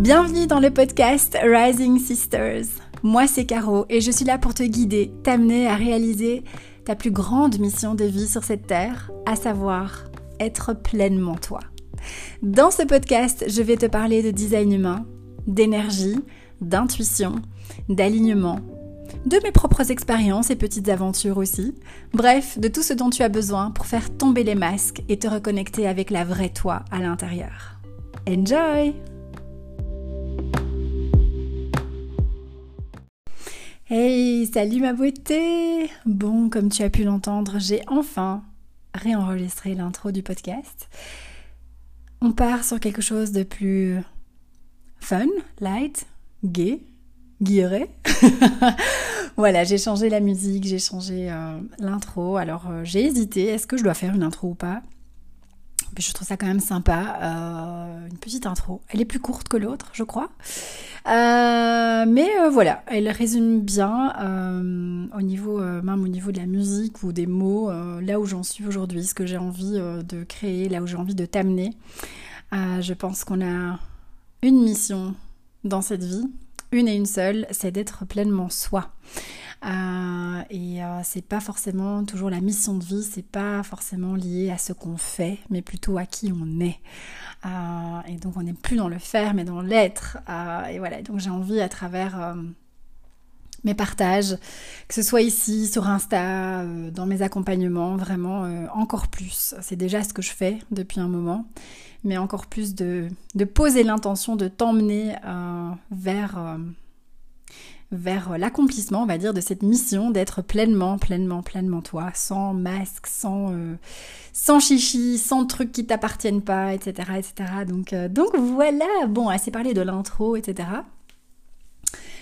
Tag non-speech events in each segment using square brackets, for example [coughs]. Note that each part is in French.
Bienvenue dans le podcast Rising Sisters. Moi c'est Caro et je suis là pour te guider, t'amener à réaliser ta plus grande mission de vie sur cette terre, à savoir être pleinement toi. Dans ce podcast, je vais te parler de design humain, d'énergie, d'intuition, d'alignement, de mes propres expériences et petites aventures aussi. Bref, de tout ce dont tu as besoin pour faire tomber les masques et te reconnecter avec la vraie toi à l'intérieur. Enjoy Hey, salut ma beauté Bon, comme tu as pu l'entendre, j'ai enfin réenregistré l'intro du podcast. On part sur quelque chose de plus fun, light, gay, guilleret. [laughs] voilà, j'ai changé la musique, j'ai changé euh, l'intro. Alors euh, j'ai hésité, est-ce que je dois faire une intro ou pas? Je trouve ça quand même sympa. Euh, une petite intro. Elle est plus courte que l'autre, je crois. Euh, mais euh, voilà, elle résume bien au niveau, même au niveau de la musique ou des mots, là où j'en suis aujourd'hui, ce que j'ai envie de créer, là où j'ai envie de t'amener. je pense qu'on a une mission dans cette vie, une et une seule, c'est d'être pleinement soi. Euh, et euh, c'est pas forcément toujours la mission de vie, c'est pas forcément lié à ce qu'on fait, mais plutôt à qui on est. Euh, et donc on n'est plus dans le faire, mais dans l'être. et voilà, donc j'ai envie à travers mes partages, que ce soit ici, sur Insta, dans mes accompagnements, vraiment encore plus. C'est déjà ce que je fais depuis un moment, mais encore plus de poser l'intention de t'emmener vers vers l'accomplissement, on va dire, de cette mission d'être pleinement, pleinement, pleinement toi, sans masque, sans, euh, sans chichi, sans trucs qui t'appartiennent pas, etc., etc. Donc, euh, donc voilà, bon, assez parlé de l'intro, etc.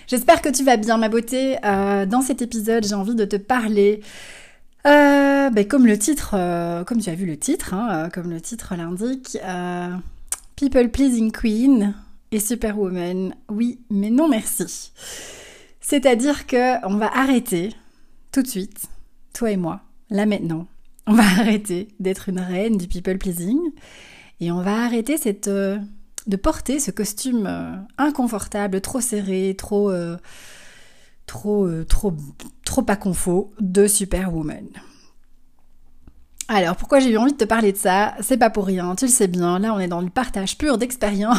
J'espère que tu vas bien, ma beauté. Euh, dans cet épisode, j'ai envie de te parler, ben, comme le titre, comme tu as vu le titre, hein, comme le titre l'indique, People Pleasing Queen et Superwoman. Oui, mais non merci. C'est-à-dire que on va arrêter tout de suite, toi et moi, là maintenant. On va [laughs] arrêter d'être une reine du people pleasing et on va arrêter cette euh, de porter ce costume euh, inconfortable, trop serré, trop euh, trop trop trop pas confo de Superwoman. Alors, pourquoi j'ai eu envie de te parler de ça? C'est pas pour rien, tu le sais bien. Là, on est dans le partage pur d'expérience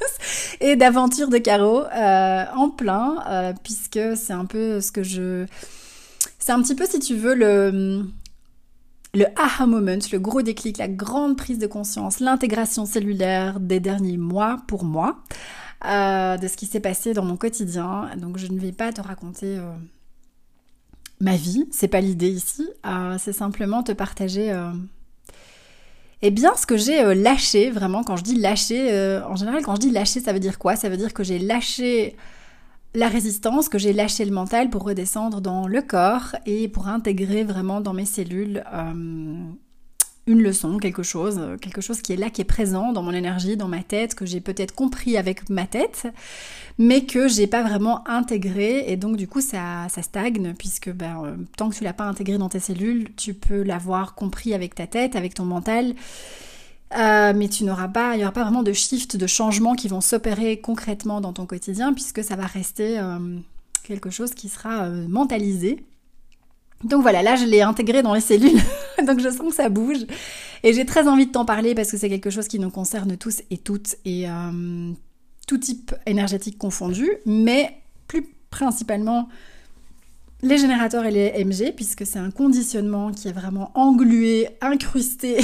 [laughs] et d'aventure de Caro euh, en plein, euh, puisque c'est un peu ce que je. C'est un petit peu, si tu veux, le. Le aha moment, le gros déclic, la grande prise de conscience, l'intégration cellulaire des derniers mois pour moi, euh, de ce qui s'est passé dans mon quotidien. Donc je ne vais pas te raconter ma vie, c'est pas l'idée ici, euh, c'est simplement te partager euh, eh bien ce que j'ai euh, lâché, vraiment quand je dis lâcher, en général quand je dis lâcher ça veut dire quoi? Ça veut dire que j'ai lâché la résistance, que j'ai lâché le mental pour redescendre dans le corps et pour intégrer vraiment dans mes cellules une leçon, quelque chose, quelque chose qui est là, qui est présent dans mon énergie, dans ma tête, que j'ai peut-être compris avec ma tête, mais que j'ai pas vraiment intégré et donc du coup ça, ça stagne puisque ben, euh, tant que tu l'as pas intégré dans tes cellules, tu peux l'avoir compris avec ta tête, avec ton mental. Euh, mais tu n'auras pas, il n'y aura pas vraiment de shift, de changement qui vont s'opérer concrètement dans ton quotidien puisque ça va rester euh, quelque chose qui sera mentalisé donc voilà, là je l'ai intégré dans les cellules, [laughs] donc je sens que ça bouge. Et j'ai très envie de t'en parler parce que c'est quelque chose qui nous concerne tous et toutes, et euh, tout type énergétique confondu, mais plus principalement les générateurs et les MG, puisque c'est un conditionnement qui est vraiment englué, incrusté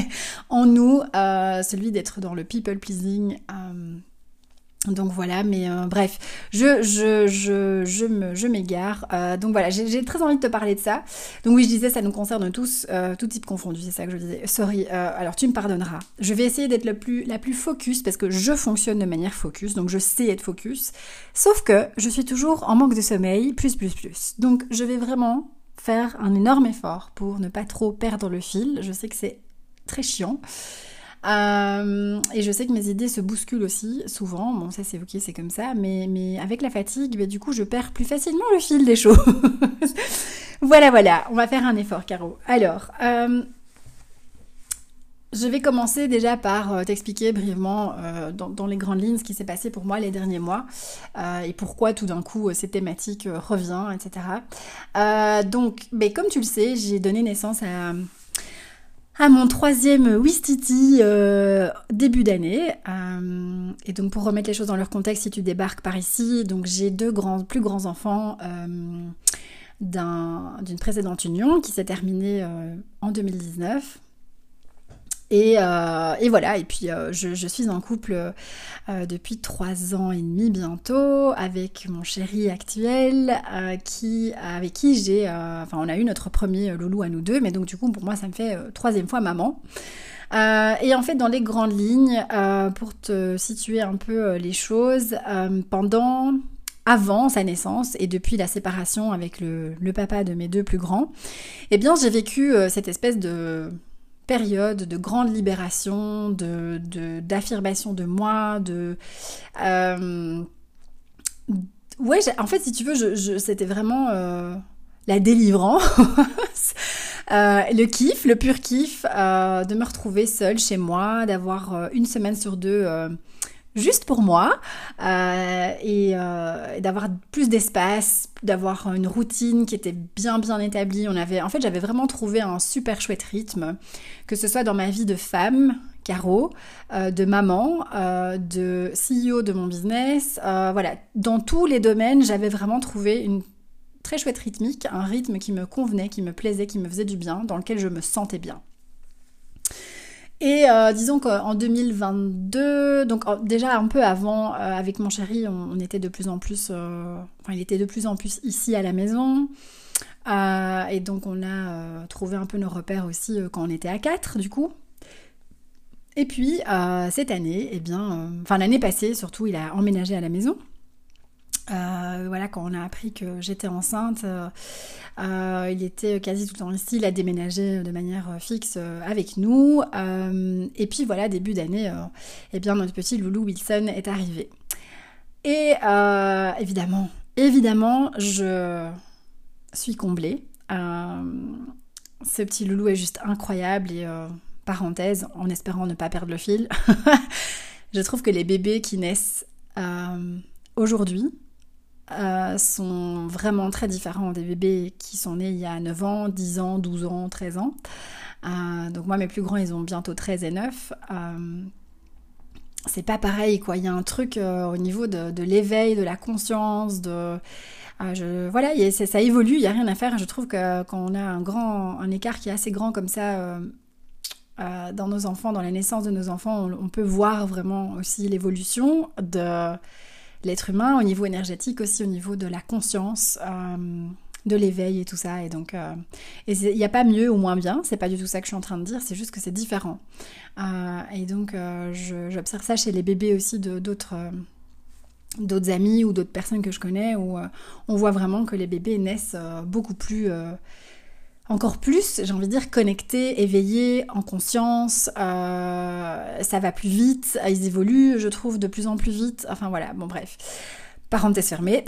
[laughs] en nous, euh, celui d'être dans le people pleasing. Euh, donc voilà, mais euh, bref, je, je, je, je, me, je m'égare. Euh, donc voilà, j'ai, très envie de te parler de ça. Donc oui, je disais, ça nous concerne tous, euh, tout type confondu, c'est ça que je disais. Sorry, alors tu me pardonneras. Je vais essayer d'être plus, la plus focus parce que je fonctionne de manière focus, donc je sais être focus. Sauf que je suis toujours en manque de sommeil, plus, plus, plus. Donc je vais vraiment faire un énorme effort pour ne pas trop perdre le fil. Je sais que c'est très chiant. Euh, et je sais que mes idées se bousculent aussi, souvent. Bon, ça c'est ok, c'est comme ça. Mais, mais avec la fatigue, bah, du coup, je perds plus facilement le fil des choses. [laughs] voilà, voilà. On va faire un effort, Caro. Alors, euh, je vais commencer déjà par euh, t'expliquer brièvement euh, dans, les grandes lignes ce qui s'est passé pour moi les derniers mois et pourquoi tout d'un coup cette thématique revient, etc. donc, mais comme tu le sais, j'ai donné naissance à, à mon troisième Wistiti début d'année. et donc pour remettre les choses dans leur contexte, si tu débarques par ici, donc j'ai deux grands, plus grands enfants d'une précédente union qui s'est terminée en 2019. Euh, et, voilà, et puis euh, je, suis en couple euh, depuis trois ans et demi bientôt avec mon chéri actuel qui, avec qui j'ai... enfin on a eu notre premier loulou à nous deux, mais donc du coup pour moi ça me fait troisième fois maman. et en fait dans les grandes lignes, pour te situer un peu les choses, pendant avant sa naissance et depuis la séparation avec le, le, papa de mes deux plus grands, eh bien j'ai vécu cette espèce de période de grande libération, de d'affirmation de, moi, de euh, ouais, en fait, si tu veux, je, c'était vraiment euh, la délivrance, [laughs] euh, le kiff, le pur kiff de me retrouver seule chez moi, d'avoir une semaine sur deux juste pour moi euh, euh, et, d'avoir plus d'espace, d'avoir une routine qui était bien bien établie. On avait, en fait, j'avais vraiment trouvé un super chouette rythme, que ce soit dans ma vie de femme, Caro, euh, de maman, de CEO de mon business, voilà, dans tous les domaines, j'avais vraiment trouvé une très chouette rythmique, un rythme qui me convenait, qui me plaisait, qui me faisait du bien, dans lequel je me sentais bien. Et euh, disons qu'en 2022, donc déjà un peu avant, euh, avec mon chéri, on, était de plus en plus, euh, enfin il était de plus en plus ici à la maison. et donc on a trouvé un peu nos repères aussi quand on était à 4 du coup. Et puis cette année, eh bien, enfin l'année passée surtout, il a emménagé à la maison. Euh, voilà, quand on a appris que j'étais enceinte, euh, euh, il était quasi tout le temps ici, il a déménagé de manière fixe avec nous. et puis voilà, début d'année, eh bien notre petit loulou Wilson est arrivé. Et évidemment, évidemment, je suis comblée. ce petit loulou est juste incroyable et parenthèse, en espérant ne pas perdre le fil, [laughs] je trouve que les bébés qui naissent aujourd'hui, euh, sont vraiment très différents des bébés qui sont nés il y a 9 ans, 10 ans, 12 ans, 13 ans. Euh, donc moi mes plus grands ils ont bientôt 13 et 9. Euh, c'est pas pareil quoi, il y a un truc au niveau de, l'éveil, de la conscience, de... Je, voilà, ça évolue, il n'y a rien à faire. Je trouve que quand on a un grand, un écart qui est assez grand comme ça dans nos enfants, dans la naissance de nos enfants, on peut voir vraiment aussi l'évolution de l'être humain, au niveau énergétique aussi, au niveau de la conscience, euh, de l'éveil et tout ça. Et donc, euh, il n'y a pas mieux ou moins bien, c'est pas du tout ça que je suis en train de dire, c'est juste que c'est différent. Euh, et donc, j'observe ça chez les bébés aussi d'autres d'autres amis ou d'autres personnes que je connais où on voit vraiment que les bébés naissent beaucoup plus encore plus, j'ai envie de dire, connectés, éveillés, en conscience. Euh, ça va plus vite, ils évoluent, je trouve, de plus en plus vite. Enfin voilà, bon bref. Parenthèse fermée.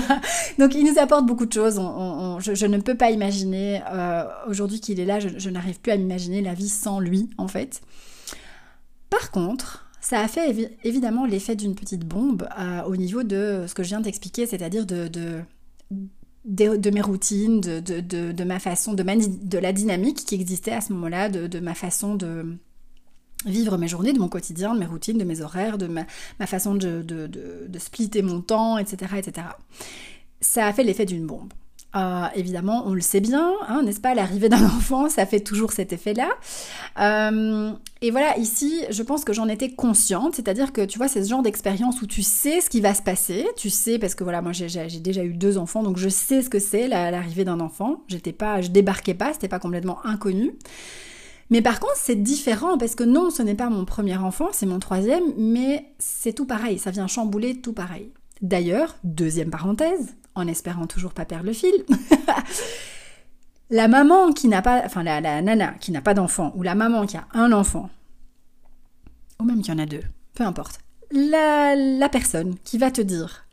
[laughs] Donc il nous apporte beaucoup de choses. je, ne peux pas imaginer, euh, aujourd'hui qu'il est là, je, n'arrive plus à m'imaginer la vie sans lui, en fait. Par contre, ça a fait évidemment l'effet d'une petite bombe euh, au niveau de ce que je viens d'expliquer, c'est-à-dire de, de de, mes routines, de, de, de, ma façon, de, de la dynamique qui existait à ce moment-là, de, ma façon de vivre mes journées, de mon quotidien, de mes routines, de mes horaires, de ma, ma façon de, de, splitter mon temps, etc., etc. Ça a fait l'effet d'une bombe. Euh, évidemment, on le sait bien, hein, n'est-ce pas L'arrivée d'un [laughs] enfant, ça fait toujours cet effet-là. Euh, et voilà, ici, je pense que j'en étais consciente, c'est-à-dire que tu vois, c'est ce genre d'expérience où tu sais ce qui va se passer, tu sais, parce que voilà, moi j'ai déjà eu deux enfants, donc je sais ce que c'est l'arrivée d'un enfant. J'étais pas, je débarquais pas, c'était pas complètement inconnu. Mais par contre, c'est différent parce que non, ce n'est pas mon premier enfant, c'est mon troisième, mais c'est tout pareil, ça vient chambouler tout pareil. D'ailleurs, deuxième parenthèse, en espérant toujours pas perdre le fil. [laughs] la maman qui n'a pas, enfin la, nana qui n'a pas d'enfant, ou la maman qui a un enfant, ou même qui en a deux, peu importe. La, la personne qui va te dire,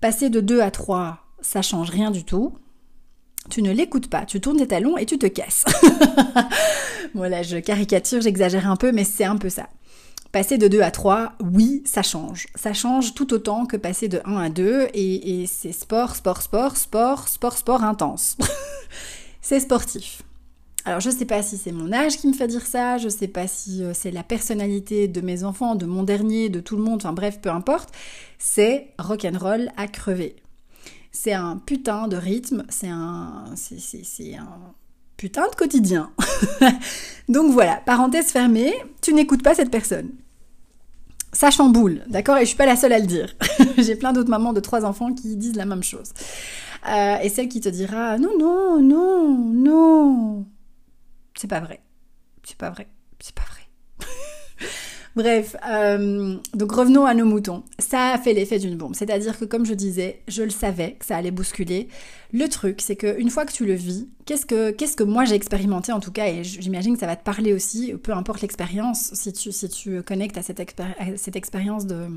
passer de deux à trois, ça change rien du tout, tu ne l'écoutes pas, tu tournes tes talons et tu te casses. [laughs] voilà, je caricature, j'exagère un peu, mais c'est un peu ça. Passer de 2 à 3, oui, ça change. Ça change tout autant que passer de 1 à 2 et, c'est sport, sport, sport, sport, sport, sport intense. [laughs] c'est sportif. Alors je sais pas si c'est mon âge qui me fait dire ça, je sais pas si euh, c'est la personnalité de mes enfants, de mon dernier, de tout le monde, enfin bref, peu importe. C'est rock'n'roll à crever. C'est un putain de rythme, c'est un, c'est un putain de quotidien. [laughs] Donc voilà, parenthèse fermée, tu n'écoutes pas cette personne. Ça chamboule, d'accord Et je suis pas la seule à le dire. [laughs] J'ai plein d'autres mamans de trois enfants qui disent la même chose. Euh, et celle qui te dira non, non, non, non, c'est pas vrai. C'est pas vrai. C'est pas vrai. Bref, euh, donc revenons à nos moutons. Ça a fait l'effet d'une bombe. C'est-à-dire que, comme je disais, je le savais que ça allait bousculer. Le truc, c'est qu'une fois que tu le vis, qu'est-ce que, qu'est-ce que moi j'ai expérimenté en tout cas, et j'imagine que ça va te parler aussi, peu importe l'expérience, si tu, si tu connectes à cette, cette expérience de...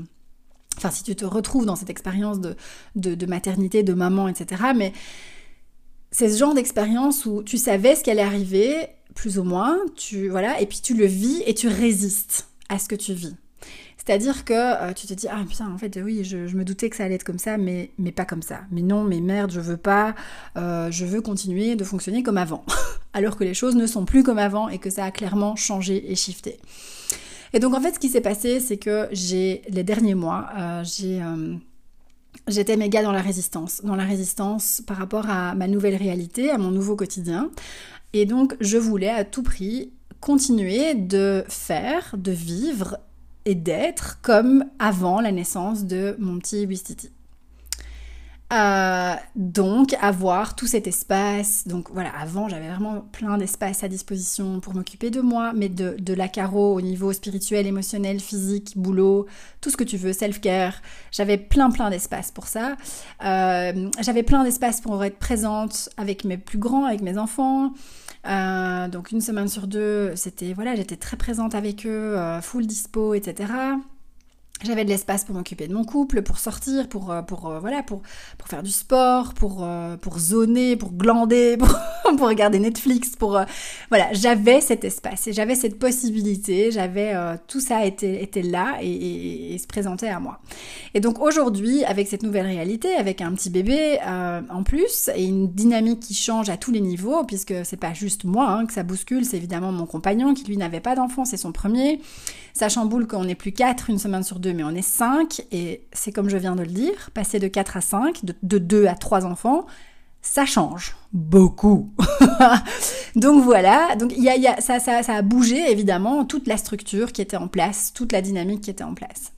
Enfin, si tu te retrouves dans cette expérience de, de, maternité, de maman, etc. Mais c'est ce genre d'expérience où tu savais ce qui allait arriver, plus ou moins, tu voilà, et puis tu le vis et tu résistes à ce que tu vis. C'est-à-dire que euh, tu te dis ah putain en fait oui je, me doutais que ça allait être comme ça mais mais pas comme ça. Mais non mais merde je veux pas, euh, je veux continuer de fonctionner comme avant. [laughs] Alors que les choses ne sont plus comme avant et que ça a clairement changé et shifté. Et donc en fait ce qui s'est passé c'est que j'ai les derniers mois euh, j'ai J'étais méga dans la résistance, dans la résistance par rapport à ma nouvelle réalité, à mon nouveau quotidien, et donc, je voulais à tout prix continuer de faire, de vivre et d'être comme avant la naissance de mon petit Wistiti. Euh, donc avoir tout cet espace. Donc voilà, avant j'avais vraiment plein d'espace à disposition pour m'occuper de moi, mais de, de la carreau au niveau spirituel, émotionnel, physique, boulot, tout ce que tu veux, self-care. J'avais plein plein d'espace pour ça. Euh, j'avais plein d'espace pour être présente avec mes plus grands, avec mes enfants. Euh, donc une semaine sur deux, c'était voilà, j'étais très présente avec eux, full dispo, etc. J'avais de l'espace pour m'occuper de mon couple, pour sortir, pour, euh, pour, euh, voilà, pour, pour faire du sport, pour, euh, pour zoner, pour glander, [laughs] pour, pour regarder Netflix, pour... voilà, j'avais cet espace et j'avais cette possibilité, j'avais... tout ça était, était là et, et, se présentait à moi. Et donc aujourd'hui, avec cette nouvelle réalité, avec un petit bébé en plus et une dynamique qui change à tous les niveaux, puisque c'est pas juste moi hein, que ça bouscule, c'est évidemment mon compagnon qui lui n'avait pas d'enfant, c'est son premier. Ça chamboule qu'on n'est plus quatre une semaine sur deux mais on est 5, et c'est comme je viens de le dire, passer de 4 à 5, de, de 2 à 3 enfants, ça change beaucoup. [laughs] donc voilà, donc y y a, ça, ça, ça a bougé évidemment toute la structure qui était en place, toute la dynamique qui était en place.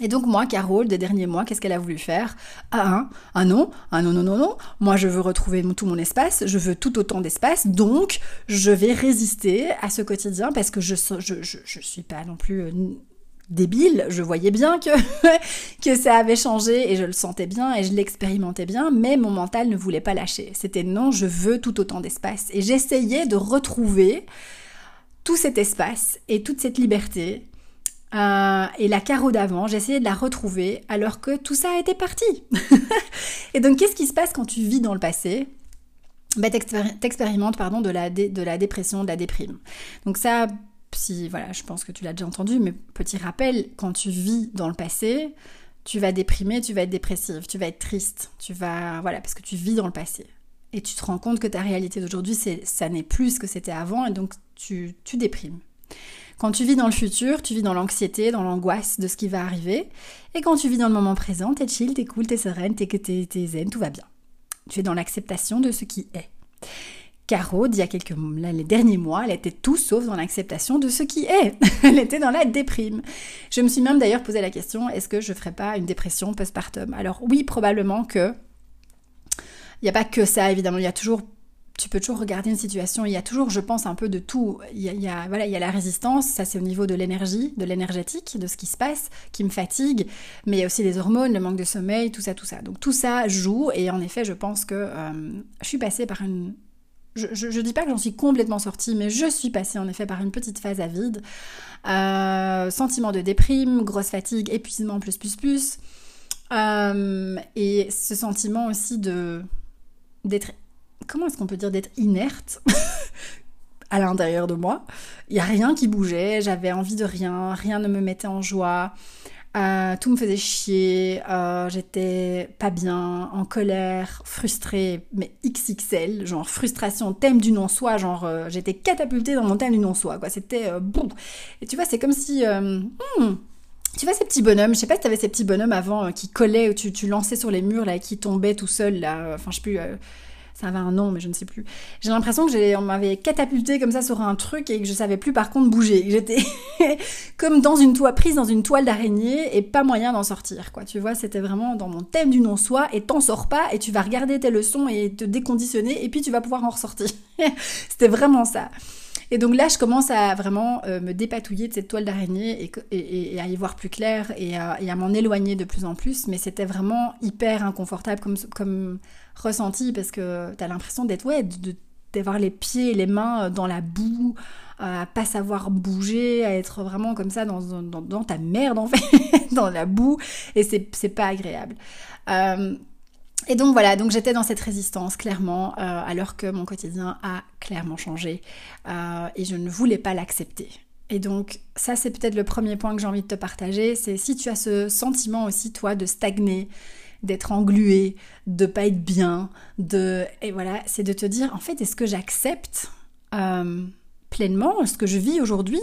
Et donc moi, Carole, des derniers mois, qu'est-ce qu'elle a voulu faire? Ah un, ah non, ah non, non, non, non, moi je veux retrouver tout mon espace, je veux tout autant d'espace, donc je vais résister à ce quotidien parce que je je, je suis pas non plus euh, débile, je voyais bien que, [laughs] que ça avait changé et je le sentais bien et je l'expérimentais bien, mais mon mental ne voulait pas lâcher. C'était non, je veux tout autant d'espace. Et j'essayais de retrouver tout cet espace et toute cette liberté. Euh, et la carreau d'avant, j'essayais de la retrouver alors que tout ça était parti. [laughs] et donc qu'est-ce qui se passe quand tu vis dans le passé? Bah, T'expérimentes pardon, de, la de la dépression, de la déprime. Donc ça, si, voilà, je pense que tu l'as déjà entendu, mais petit rappel, quand tu vis dans le passé, tu vas déprimer, tu vas être dépressive, tu vas être triste, tu vas, voilà, parce que tu vis dans le passé. Et tu te rends compte que ta réalité d'aujourd'hui, ça n'est plus ce que c'était avant, et donc tu, tu déprimes. Quand tu vis dans le futur, tu vis dans l'anxiété, dans l'angoisse de ce qui va arriver. Et quand tu vis dans le moment présent, t'es chill, t'es cool, t'es sereine, t'es, t'es, t'es zen, tout va bien. Tu es dans l'acceptation de ce qui est. Caro, il y a quelques là, les derniers mois, elle était tout sauf dans l'acceptation de ce qui est. [laughs] elle était dans la déprime. Je me suis même d'ailleurs posé la question est-ce que je ferais pas une dépression postpartum? Alors oui, probablement que il n'y a pas que ça évidemment, il y a toujours tu peux toujours regarder une situation, il y a toujours, je pense, un peu de tout. Il y a, voilà, il y a la résistance, ça c'est au niveau de l'énergie, de l'énergétique, de ce qui se passe, qui me fatigue, mais il y a aussi les hormones, le manque de sommeil, tout ça, tout ça. Donc tout ça joue, et en effet, je pense que euh, je suis passée par une je, ne dis pas que j'en suis complètement sortie, mais je suis passée en effet par une petite phase à vide. Euh, sentiment de déprime, grosse fatigue, épuisement plus plus plus. Euh, et ce sentiment aussi de d'être comment est-ce qu'on peut dire d'être inerte [laughs] à l'intérieur de moi. Il y a rien qui bougeait, j'avais envie de rien, rien ne me mettait en joie. Euh, tout me faisait chier, euh, j'étais pas bien, en colère, frustrée, mais XXL, genre frustration, thème du non-soi, genre euh, j'étais catapultée dans mon thème du non-soi, quoi. C'était bon. Et tu vois, c'est comme si. Hmm, tu vois ces petits bonhommes, je sais pas si t'avais ces petits bonhommes avant qui collaient, ou tu, tu lançais sur les murs là, et qui tombaient tout seuls là, enfin je sais plus, ça avait un nom, mais je ne sais plus. J'ai l'impression que on m'avait catapulté comme ça sur un truc et que je savais plus par contre bouger. [laughs] J'étais comme dans une toile prise dans une toile d'araignée et pas moyen d'en sortir. Quoi, tu vois, c'était vraiment dans mon thème du non-soi et t'en sors pas et tu vas regarder tes leçons et te déconditionner et puis tu vas pouvoir en ressortir. [laughs] c'était vraiment ça. Et donc là, je commence à vraiment euh, me dépatouiller de cette toile d'araignée et, à y voir plus clair et à, m'en éloigner de plus en plus. Mais c'était vraiment hyper inconfortable comme, ressenti parce que tu as l'impression d'être, ouais, d'avoir les pieds et les mains dans la boue, à pas savoir bouger, à être vraiment comme ça dans, dans, ta merde en fait, [laughs] dans la boue. Et c'est pas agréable. Euh, et donc voilà, donc j'étais dans cette résistance clairement, euh, alors que mon quotidien a clairement changé euh, et je ne voulais pas l'accepter. Et donc ça c'est peut-être le premier point que j'ai envie de te partager, c'est si tu as ce sentiment aussi toi de stagner, d'être englué, de pas être bien, de et voilà, c'est de te dire en fait est-ce que j'accepte euh, pleinement ce que je vis aujourd'hui?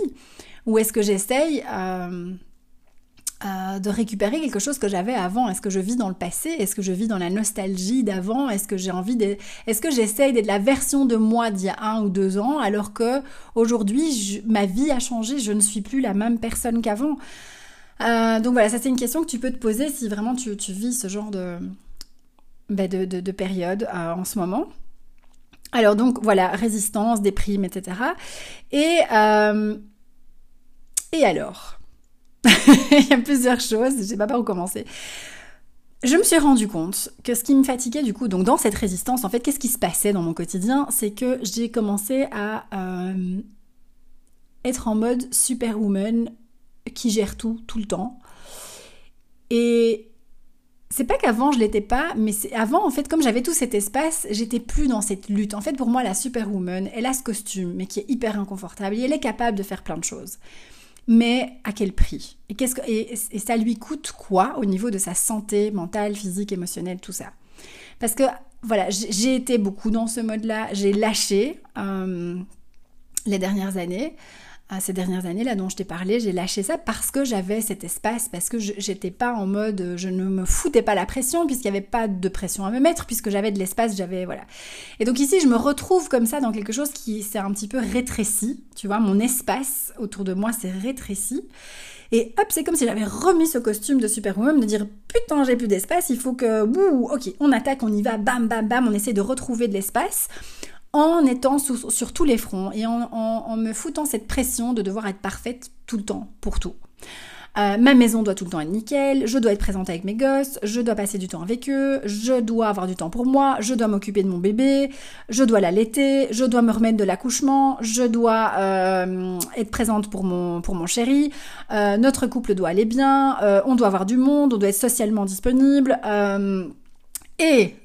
Ou est-ce que j'essaye euh, de récupérer quelque chose que j'avais avant. Est-ce que je vis dans le passé? Est-ce que je vis dans la nostalgie d'avant? Est-ce que j'ai envie de... Est-ce que j'essaye d'être la version de moi d'il y a un ou deux ans alors que aujourd'hui ma vie a changé, je ne suis plus la même personne qu'avant? Euh, donc voilà, ça c'est une question que tu peux te poser si vraiment tu, vis ce genre de, ben, de, période euh, en ce moment. Alors donc voilà, résistance, déprime, etc. Et, et alors? [laughs] il y a plusieurs choses, je sais pas par où commencer. Je me suis rendu compte que ce qui me fatiguait du coup, donc dans cette résistance, en fait, qu'est-ce qui se passait dans mon quotidien? C'est que j'ai commencé à euh, être en mode superwoman qui gère tout, tout le temps. Et c'est pas qu'avant je l'étais pas, mais avant en fait, comme j'avais tout cet espace, j'étais plus dans cette lutte. En fait, pour moi, la superwoman, elle a ce costume, mais qui est hyper inconfortable et elle est capable de faire plein de choses mais à quel prix? Et, qu'est-ce que, et, ça lui coûte quoi au niveau de sa santé mentale, physique, émotionnelle, tout ça? Parce que voilà, j'ai été beaucoup dans ce mode-là, j'ai lâché euh, les dernières années ces dernières années là dont je t'ai parlé, j'ai lâché ça parce que j'avais cet espace, parce que j'étais pas en mode, je ne me foutais pas la pression puisqu'il n'y avait pas de pression à me mettre, puisque j'avais de l'espace, j'avais voilà. Et donc ici, je me retrouve comme ça dans quelque chose qui s'est un petit peu rétréci, tu vois, mon espace autour de moi s'est rétréci. Et hop, c'est comme si j'avais remis ce costume de Superwoman, de dire putain, j'ai plus d'espace, il faut que, ouh, ok, on attaque, on y va, bam, bam, bam, on essaie de retrouver de l'espace en étant sur tous les fronts et en, me foutant cette pression de devoir être parfaite tout le temps, pour tout. Euh, ma maison doit tout le temps être nickel, je dois être présente avec mes gosses, je dois passer du temps avec eux, je dois avoir du temps pour moi, je dois m'occuper de mon bébé, je dois l'allaiter, je dois me remettre de l'accouchement, je dois euh, être présente pour mon, pour mon chéri, euh, notre couple doit aller bien, on doit avoir du monde, on doit être socialement disponible. et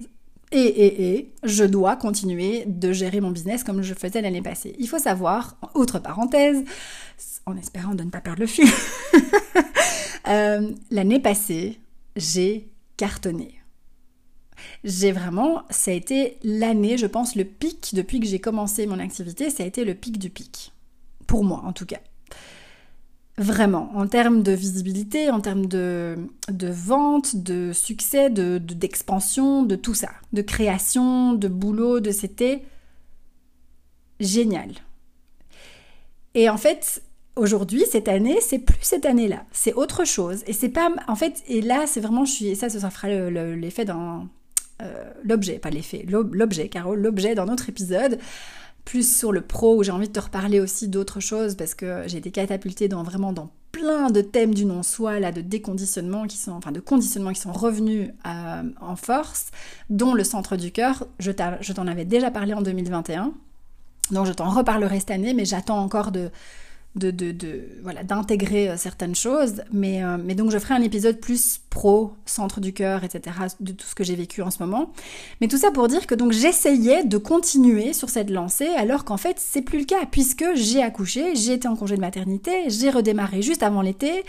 et, et, et, je dois continuer de gérer mon business comme je faisais l'année passée. Il faut savoir, autre parenthèse, en espérant de ne pas perdre le fil, [laughs] euh, l'année passée, j'ai cartonné. J'ai vraiment, ça a été l'année, je pense, le pic depuis que j'ai commencé mon activité, ça a été le pic du pic. Pour moi, en tout cas. Vraiment, en termes de visibilité, en termes de, de vente, de succès, de, d'expansion, de, tout ça, de création, de boulot, de c'était génial. Et en fait, aujourd'hui, cette année, c'est plus cette année-là, c'est autre chose. Et c'est pas, en fait, et là, c'est vraiment, je suis, ça, ça fera l'effet dans euh, l'objet, pas l'effet, l'objet, Caro, l'objet dans notre épisode plus sur le pro où j'ai envie de te reparler aussi d'autres choses parce que j'ai été catapultée dans vraiment dans plein de thèmes du non-soi là de déconditionnement qui sont enfin de conditionnement qui sont revenus euh, en force dont le centre du cœur. Je t'en avais déjà parlé en 2021 donc je t'en reparlerai cette année mais j'attends encore de de, de, de voilà d'intégrer euh, certaines choses. Mais euh, mais donc je ferai un épisode plus pro centre du cœur etc de tout ce que j'ai vécu en ce moment. Mais tout ça pour dire que donc j'essayais de continuer sur cette lancée alors qu'en fait c'est plus le cas puisque j'ai accouché j'ai été en congé de maternité j'ai redémarré juste avant l'été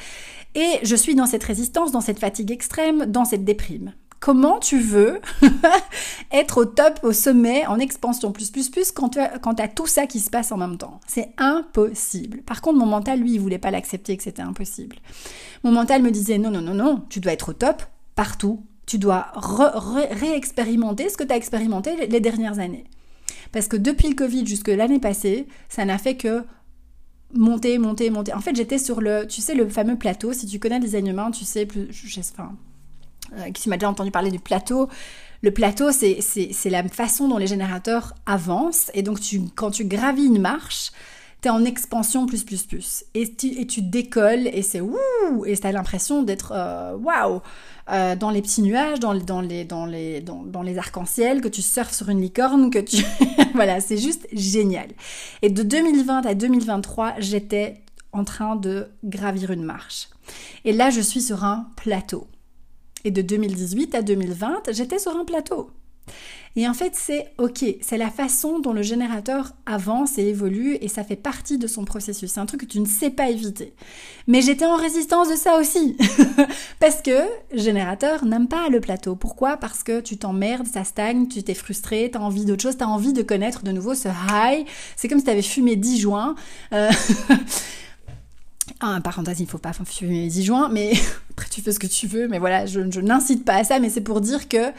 et je suis dans cette résistance dans cette fatigue extrême dans cette déprime Comment tu veux [laughs] être au top, au sommet, en expansion plus plus plus quand tu as, tout ça qui se passe en même temps C'est impossible. Par contre, mon mental, lui, il voulait pas l'accepter que c'était impossible. Mon mental me disait non, non, non, non, tu dois être au top partout. Tu dois réexpérimenter ce que tu as expérimenté les dernières années. Parce que depuis le Covid jusque l'année passée, ça n'a fait que monter, monter, monter. En fait, j'étais sur le, tu sais, le fameux plateau. Si tu connais les humain, tu sais, plus, euh, qui m'a déjà entendu parler du plateau. Le plateau, c'est la façon dont les générateurs avancent. Et donc, tu, quand tu gravis une marche, tu es en expansion plus, plus, plus. Et tu, et tu décolles et c'est ouh Et tu as l'impression d'être euh, waouh euh, dans les petits nuages, dans, dans les, dans les, dans, dans les arcs-en-ciel, que tu surfes sur une licorne, que tu... [laughs] voilà, c'est juste génial. Et de 2020 à 2023, j'étais en train de gravir une marche. Et là, je suis sur un plateau. Et de 2018 à 2020, j'étais sur un plateau. Et en fait, c'est OK, c'est la façon dont le générateur avance et évolue et ça fait partie de son processus. C'est un truc que tu ne sais pas éviter. Mais j'étais en résistance de ça aussi. [laughs] Parce que générateur n'aime pas le plateau. Pourquoi? Parce que tu t'emmerdes, ça stagne, tu t'es frustré, tu as envie d'autre chose, tu as envie de connaître de nouveau ce high. C'est comme si tu avais fumé 10 joints. Euh, [laughs] Ah, parenthèse, il faut pas fumer les 10 juin, mais [laughs] après tu fais ce que tu veux, mais voilà, je, n'incite pas à ça, mais c'est pour dire que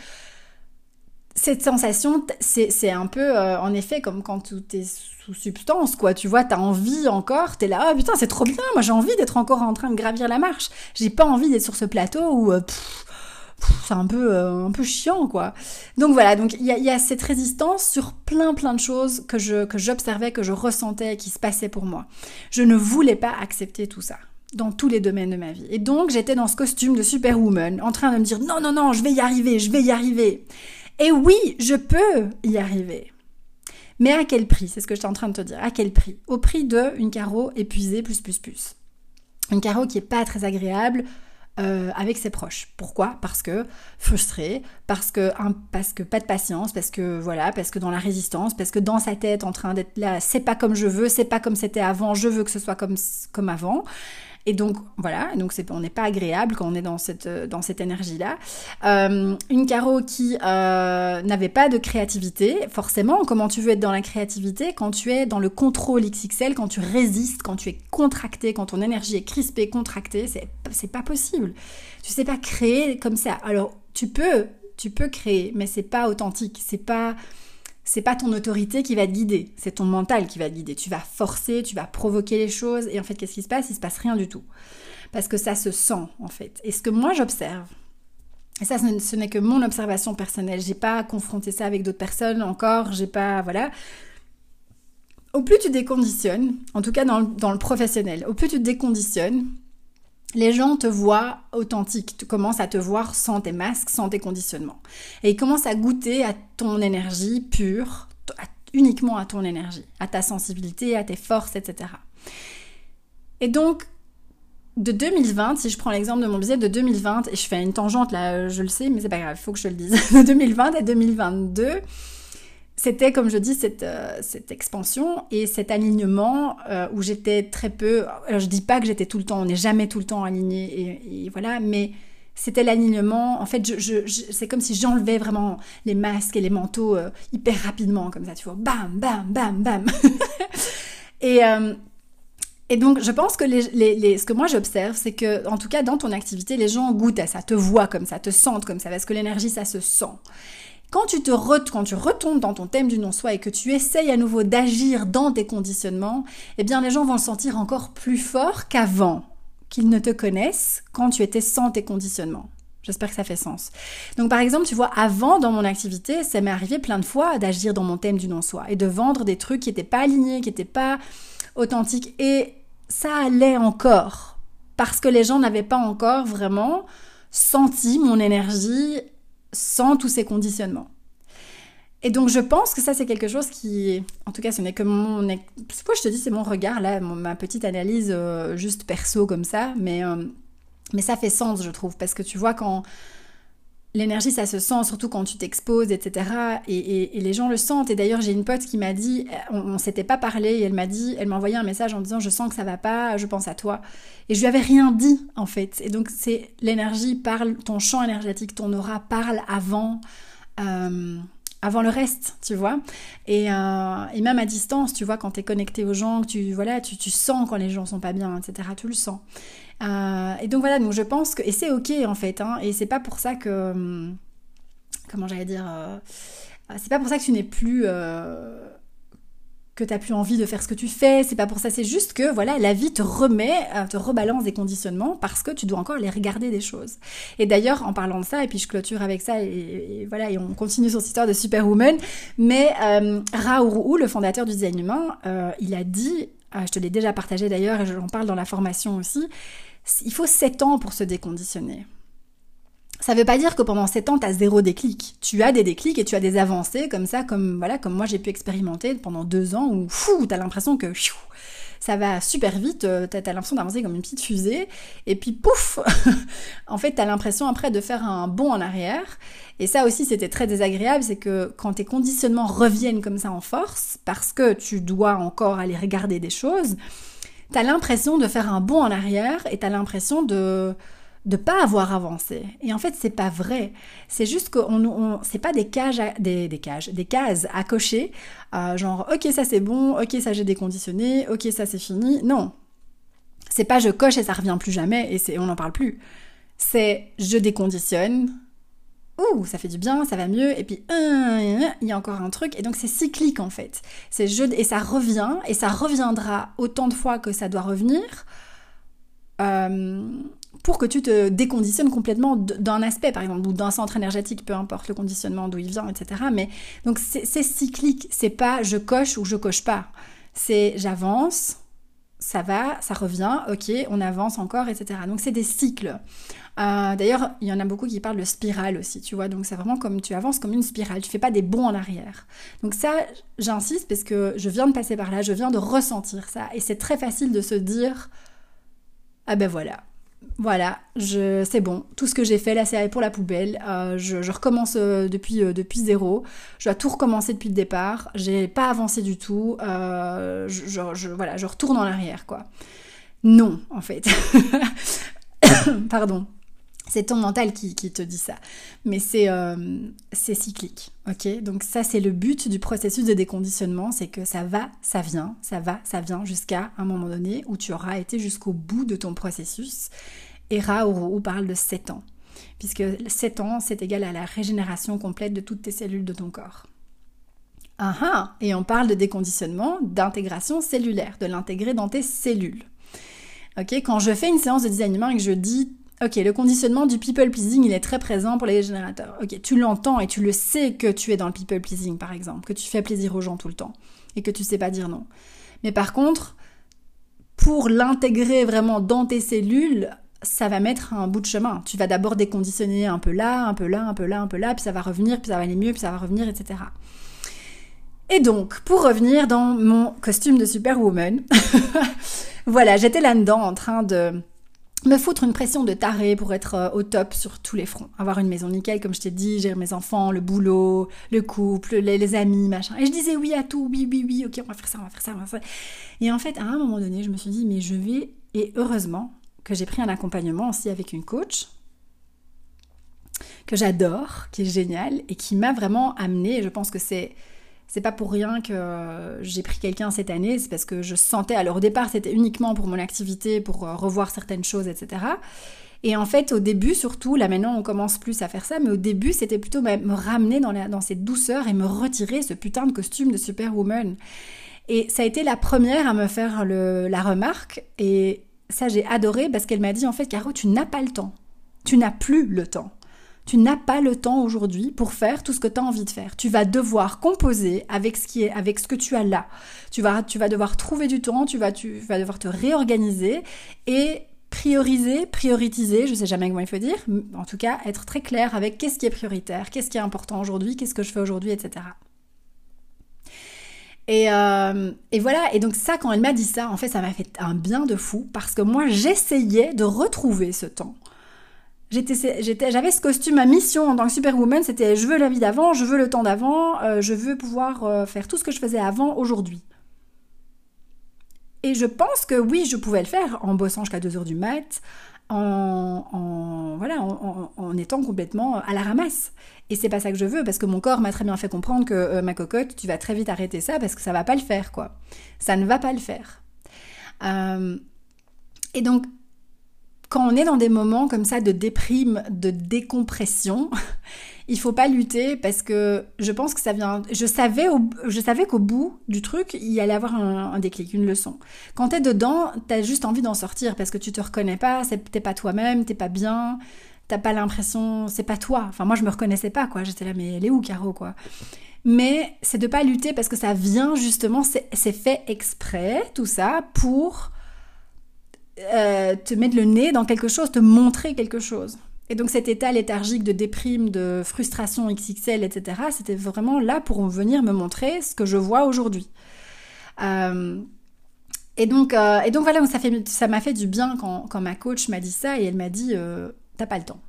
cette sensation, c'est un peu, euh, en effet, comme quand tu es sous substance, quoi. Tu vois, t'as envie encore, t'es là, oh putain, c'est trop bien, moi j'ai envie d'être encore en train de gravir la marche. J'ai pas envie d'être sur ce plateau où, euh, c'est un peu euh, un peu chiant quoi. Donc voilà, donc il y a, cette résistance sur plein plein de choses que je que j'observais, que je ressentais, qui se passaient pour moi. Je ne voulais pas accepter tout ça dans tous les domaines de ma vie. Et donc j'étais dans ce costume de superwoman, en train de me dire non non non, je vais y arriver, je vais y arriver. Et oui, je peux y arriver. Mais à quel prix? C'est ce que j'étais en train de te dire. À quel prix? Au prix de une carreau épuisée plus plus plus. Une carreau qui est pas très agréable, euh, avec ses proches. Pourquoi? Parce que frustré, parce que, parce que pas de patience, parce que voilà, parce que dans la résistance, parce que dans sa tête en train d'être là, c'est pas comme je veux, c'est pas comme c'était avant, je veux que ce soit comme, comme avant. Et donc voilà, donc on n'est pas agréable quand on est dans cette, dans cette énergie-là. Euh, une carreau qui euh, n'avait pas de créativité, forcément, comment tu veux être dans la créativité quand tu es dans le contrôle XXL, quand tu résistes, quand tu es contracté, quand ton énergie est crispée, contractée, c'est, c'est pas possible. Tu sais pas créer comme ça. Alors tu peux, tu peux créer, mais c'est pas authentique, c'est pas c'est pas ton autorité qui va te guider, c'est ton mental qui va te guider. Tu vas forcer, tu vas provoquer les choses, et en fait, qu'est-ce qui se passe? Il se passe rien du tout. Parce que ça se sent, en fait. Et ce que moi j'observe, et ça, ce n'est que mon observation personnelle, j'ai pas confronté ça avec d'autres personnes encore, j'ai pas. Voilà. Au plus tu déconditionnes, en tout cas dans le, professionnel, au plus tu déconditionnes, les gens te voient authentique, tu commences à te voir sans tes masques, sans tes conditionnements. Et ils commencent à goûter à ton énergie pure, uniquement à ton énergie, à ta sensibilité, à tes forces, etc. Et donc, de 2020, si je prends l'exemple de mon business de 2020, et je fais une tangente là, je le sais, mais c'est pas grave, il faut que je le dise. [laughs] De 2020 à 2022, c'était, comme je dis, cette, euh, cette expansion et cet alignement euh, où j'étais très peu. Alors, je dis pas que j'étais tout le temps, on n'est jamais tout le temps aligné, et, voilà, mais c'était l'alignement. En fait, c'est comme si j'enlevais vraiment les masques et les manteaux euh, hyper rapidement, comme ça, tu vois, bam, bam, bam, bam. [laughs] et, et donc, je pense que ce que moi j'observe, c'est que, en tout cas, dans ton activité, les gens goûtent à ça, te voient comme ça, te sentent comme ça, parce que l'énergie, ça se sent. Quand tu, te quand tu retombes dans ton thème du non-soi et que tu essayes à nouveau d'agir dans tes conditionnements, eh bien les gens vont le sentir encore plus fort qu'avant qu'ils ne te connaissent quand tu étais sans tes conditionnements. J'espère que ça fait sens. Donc par exemple, tu vois, avant dans mon activité, ça m'est arrivé plein de fois d'agir dans mon thème du non-soi et de vendre des trucs qui n'étaient pas alignés, qui n'étaient pas authentiques. Et ça allait encore parce que les gens n'avaient pas encore vraiment senti mon énergie sans tous ces conditionnements. Et donc je pense que ça c'est quelque chose qui, en tout cas ce n'est que mon, pourquoi je te dis c'est mon regard là, ma petite analyse euh, juste perso comme ça, mais euh, mais ça fait sens je trouve parce que tu vois quand l'énergie ça se sent surtout quand tu t'exposes etc et, les gens le sentent et d'ailleurs j'ai une pote qui m'a dit on, on s'était pas parlé et elle m'a dit elle m'a envoyé un message en disant je sens que ça va pas je pense à toi et je lui avais rien dit en fait et donc c'est l'énergie parle ton champ énergétique ton aura parle avant euh, avant le reste, tu vois. Et, euh, et, même à distance, tu vois, quand tu es connecté aux gens, tu, voilà, tu, sens quand les gens sont pas bien, etc. Tu le sens. Euh, et donc voilà, donc je pense que... Et c'est ok en fait, hein, et c'est pas pour ça que... Hum, comment j'allais dire euh, C'est pas pour ça que tu n'es plus que tu n'as plus envie de faire ce que tu fais, c'est pas pour ça, c'est juste que voilà, la vie te remet, euh, te rebalance des conditionnements parce que tu dois encore les regarder des choses. Et d'ailleurs, en parlant de ça, et puis je clôture avec ça, et, voilà, et on continue sur cette histoire de Superwoman, mais euh, le fondateur du design humain, euh, il a dit, euh, je te l'ai déjà partagé d'ailleurs, et j'en parle dans la formation aussi, il faut 7 ans pour se déconditionner. Ça ne veut pas dire que pendant 7 ans, tu as zéro déclic. Tu as des déclics et tu as des avancées comme ça, comme voilà, comme moi j'ai pu expérimenter pendant deux ans où fou, tu as l'impression que ça va super vite, euh, tu as, l'impression d'avancer comme une petite fusée, et puis pouf [laughs] En fait, tu as l'impression après de faire un bond en arrière. Et ça aussi, c'était très désagréable, c'est que quand tes conditionnements reviennent comme ça en force, parce que tu dois encore aller regarder des choses, tu as l'impression de faire un bond en arrière et tu as l'impression de de pas avoir avancé. Et en fait, c'est pas vrai. C'est juste que on, on c'est pas des cages, des, des, cages, des cases à cocher, euh, genre ok ça c'est bon, ok ça j'ai déconditionné, ok ça c'est fini. Non, c'est pas je coche et ça revient plus jamais et c'est on n'en parle plus. C'est je déconditionne. Ouh, ça fait du bien, ça va mieux, et puis il y a encore un truc, et donc c'est cyclique en fait. C'est je et ça revient, et ça reviendra autant de fois que ça doit revenir. Euh, pour que tu te déconditionnes complètement d'un aspect, par exemple, ou d'un centre énergétique, peu importe le conditionnement d'où il vient, etc. Mais donc c'est cyclique, c'est pas je coche ou je coche pas. C'est j'avance, ça va, ça revient, ok, on avance encore, etc. Donc c'est des cycles. Euh, d'ailleurs, il y en a beaucoup qui parlent de spirale aussi, tu vois. Donc c'est vraiment comme tu avances comme une spirale, tu fais pas des bons en arrière. Donc ça, j'insiste parce que je viens de passer par là, je viens de ressentir ça. Et c'est très facile de se dire, ah ben voilà, voilà, c'est bon. Tout ce que j'ai fait là, c'est pour la poubelle. Euh, je, recommence euh, depuis, euh, depuis zéro. Je dois tout recommencer depuis le départ. J'ai pas avancé du tout. Je, voilà, je retourne en arrière, quoi. Non, en fait. [coughs] Pardon. C'est ton mental qui, qui, te dit ça. Mais c'est, c'est cyclique, ok? Donc ça, c'est le but du processus de déconditionnement, c'est que ça va, ça vient, ça va, ça vient, jusqu'à un moment donné où tu auras été jusqu'au bout de ton processus et Raoult parle de 7 ans, puisque 7 ans, c'est égal à la régénération complète de toutes tes cellules de ton corps. Ah ah Et on parle de déconditionnement, d'intégration cellulaire, de l'intégrer dans tes cellules. Ok Quand je fais une séance de design humain et que je dis Ok, le conditionnement du people pleasing, il est très présent pour les générateurs. Ok, tu l'entends et tu le sais que tu es dans le people pleasing, par exemple, que tu fais plaisir aux gens tout le temps et que tu sais pas dire non. Mais par contre, pour l'intégrer vraiment dans tes cellules, ça va mettre un bout de chemin. Tu vas d'abord déconditionner un peu là, un peu là, un peu là, un peu là, puis ça va revenir, puis ça va aller mieux, puis ça va revenir, etc. Et donc, pour revenir dans mon costume de Superwoman, [laughs] voilà, j'étais là-dedans en train de me foutre une pression de taré pour être euh, au top sur tous les fronts. Avoir une maison nickel, comme je t'ai dit, gérer mes enfants, le boulot, le couple, les, les, amis, machin. Et je disais oui à tout, oui, oui, oui, ok, on va faire ça, on va faire ça, on va faire ça. Et en fait, à un moment donné, je me suis dit, mais je vais, et heureusement, que j'ai pris un accompagnement aussi avec une coach que j'adore, qui est géniale et qui m'a vraiment amené. Je pense que c'est c'est pas pour rien que j'ai pris quelqu'un cette année, c'est parce que je sentais, alors au départ c'était uniquement pour mon activité, pour euh, revoir certaines choses, etc. Et en fait au début surtout, là maintenant on commence plus à faire ça, mais au début c'était plutôt me ramener dans, la, dans cette douceur et me retirer ce putain de costume de Superwoman. Et ça a été la première à me faire le, la remarque, et ça j'ai adoré parce qu'elle m'a dit en fait Caro tu n'as pas le temps. Tu n'as plus le temps. Tu n'as pas le temps aujourd'hui pour faire tout ce que tu as envie de faire. Tu vas devoir composer avec ce qui est avec ce que tu as là. Tu vas tu vas devoir trouver du temps, tu vas tu vas devoir te réorganiser et prioriser, prioritiser, je sais jamais comment il faut dire, en tout cas être très clair avec qu'est-ce qui est prioritaire, qu'est-ce qui est important aujourd'hui, qu'est-ce que je fais aujourd'hui, etc. Et, euh, et, voilà, et donc ça, quand elle m'a dit ça, en fait, ça m'a fait un bien de fou, parce que moi, j'essayais de retrouver ce temps. J'avais ce costume, ma mission en tant que superwoman, c'était je veux la vie d'avant, je veux le temps d'avant, euh, je veux pouvoir euh, faire tout ce que je faisais avant aujourd'hui. Et je pense que oui, je pouvais le faire en bossant jusqu'à 2h du mat, en, voilà, en, étant complètement à la ramasse. Et c'est pas ça que je veux, parce que mon corps m'a très bien fait comprendre que euh, ma cocotte, tu vas très vite arrêter ça, parce que ça va pas le faire, quoi. Ça ne va pas le faire. Euh, et donc, quand on est dans des moments comme ça de déprime, de décompression, [laughs] il faut pas lutter parce que je pense que ça vient. Je savais, je savais qu'au bout du truc, il y allait avoir un, déclic, une leçon. Quand t'es dedans, t'as juste envie d'en sortir parce que tu te reconnais pas, t'es pas toi-même, t'es pas bien, t'as pas l'impression, c'est pas toi. Enfin, moi, je me reconnaissais pas, quoi. J'étais là, mais elle est où, Caro, quoi? Mais c'est de pas lutter parce que ça vient justement, c'est fait exprès, tout ça, pour euh, te mettre le nez dans quelque chose, te montrer quelque chose. Et donc cet état léthargique de déprime, de frustration XXL, etc., c'était vraiment là pour venir me montrer ce que je vois aujourd'hui. Euh, et, donc, euh, et donc voilà, ça m'a fait du bien quand, quand ma coach m'a dit ça et elle m'a dit euh, T'as pas le temps.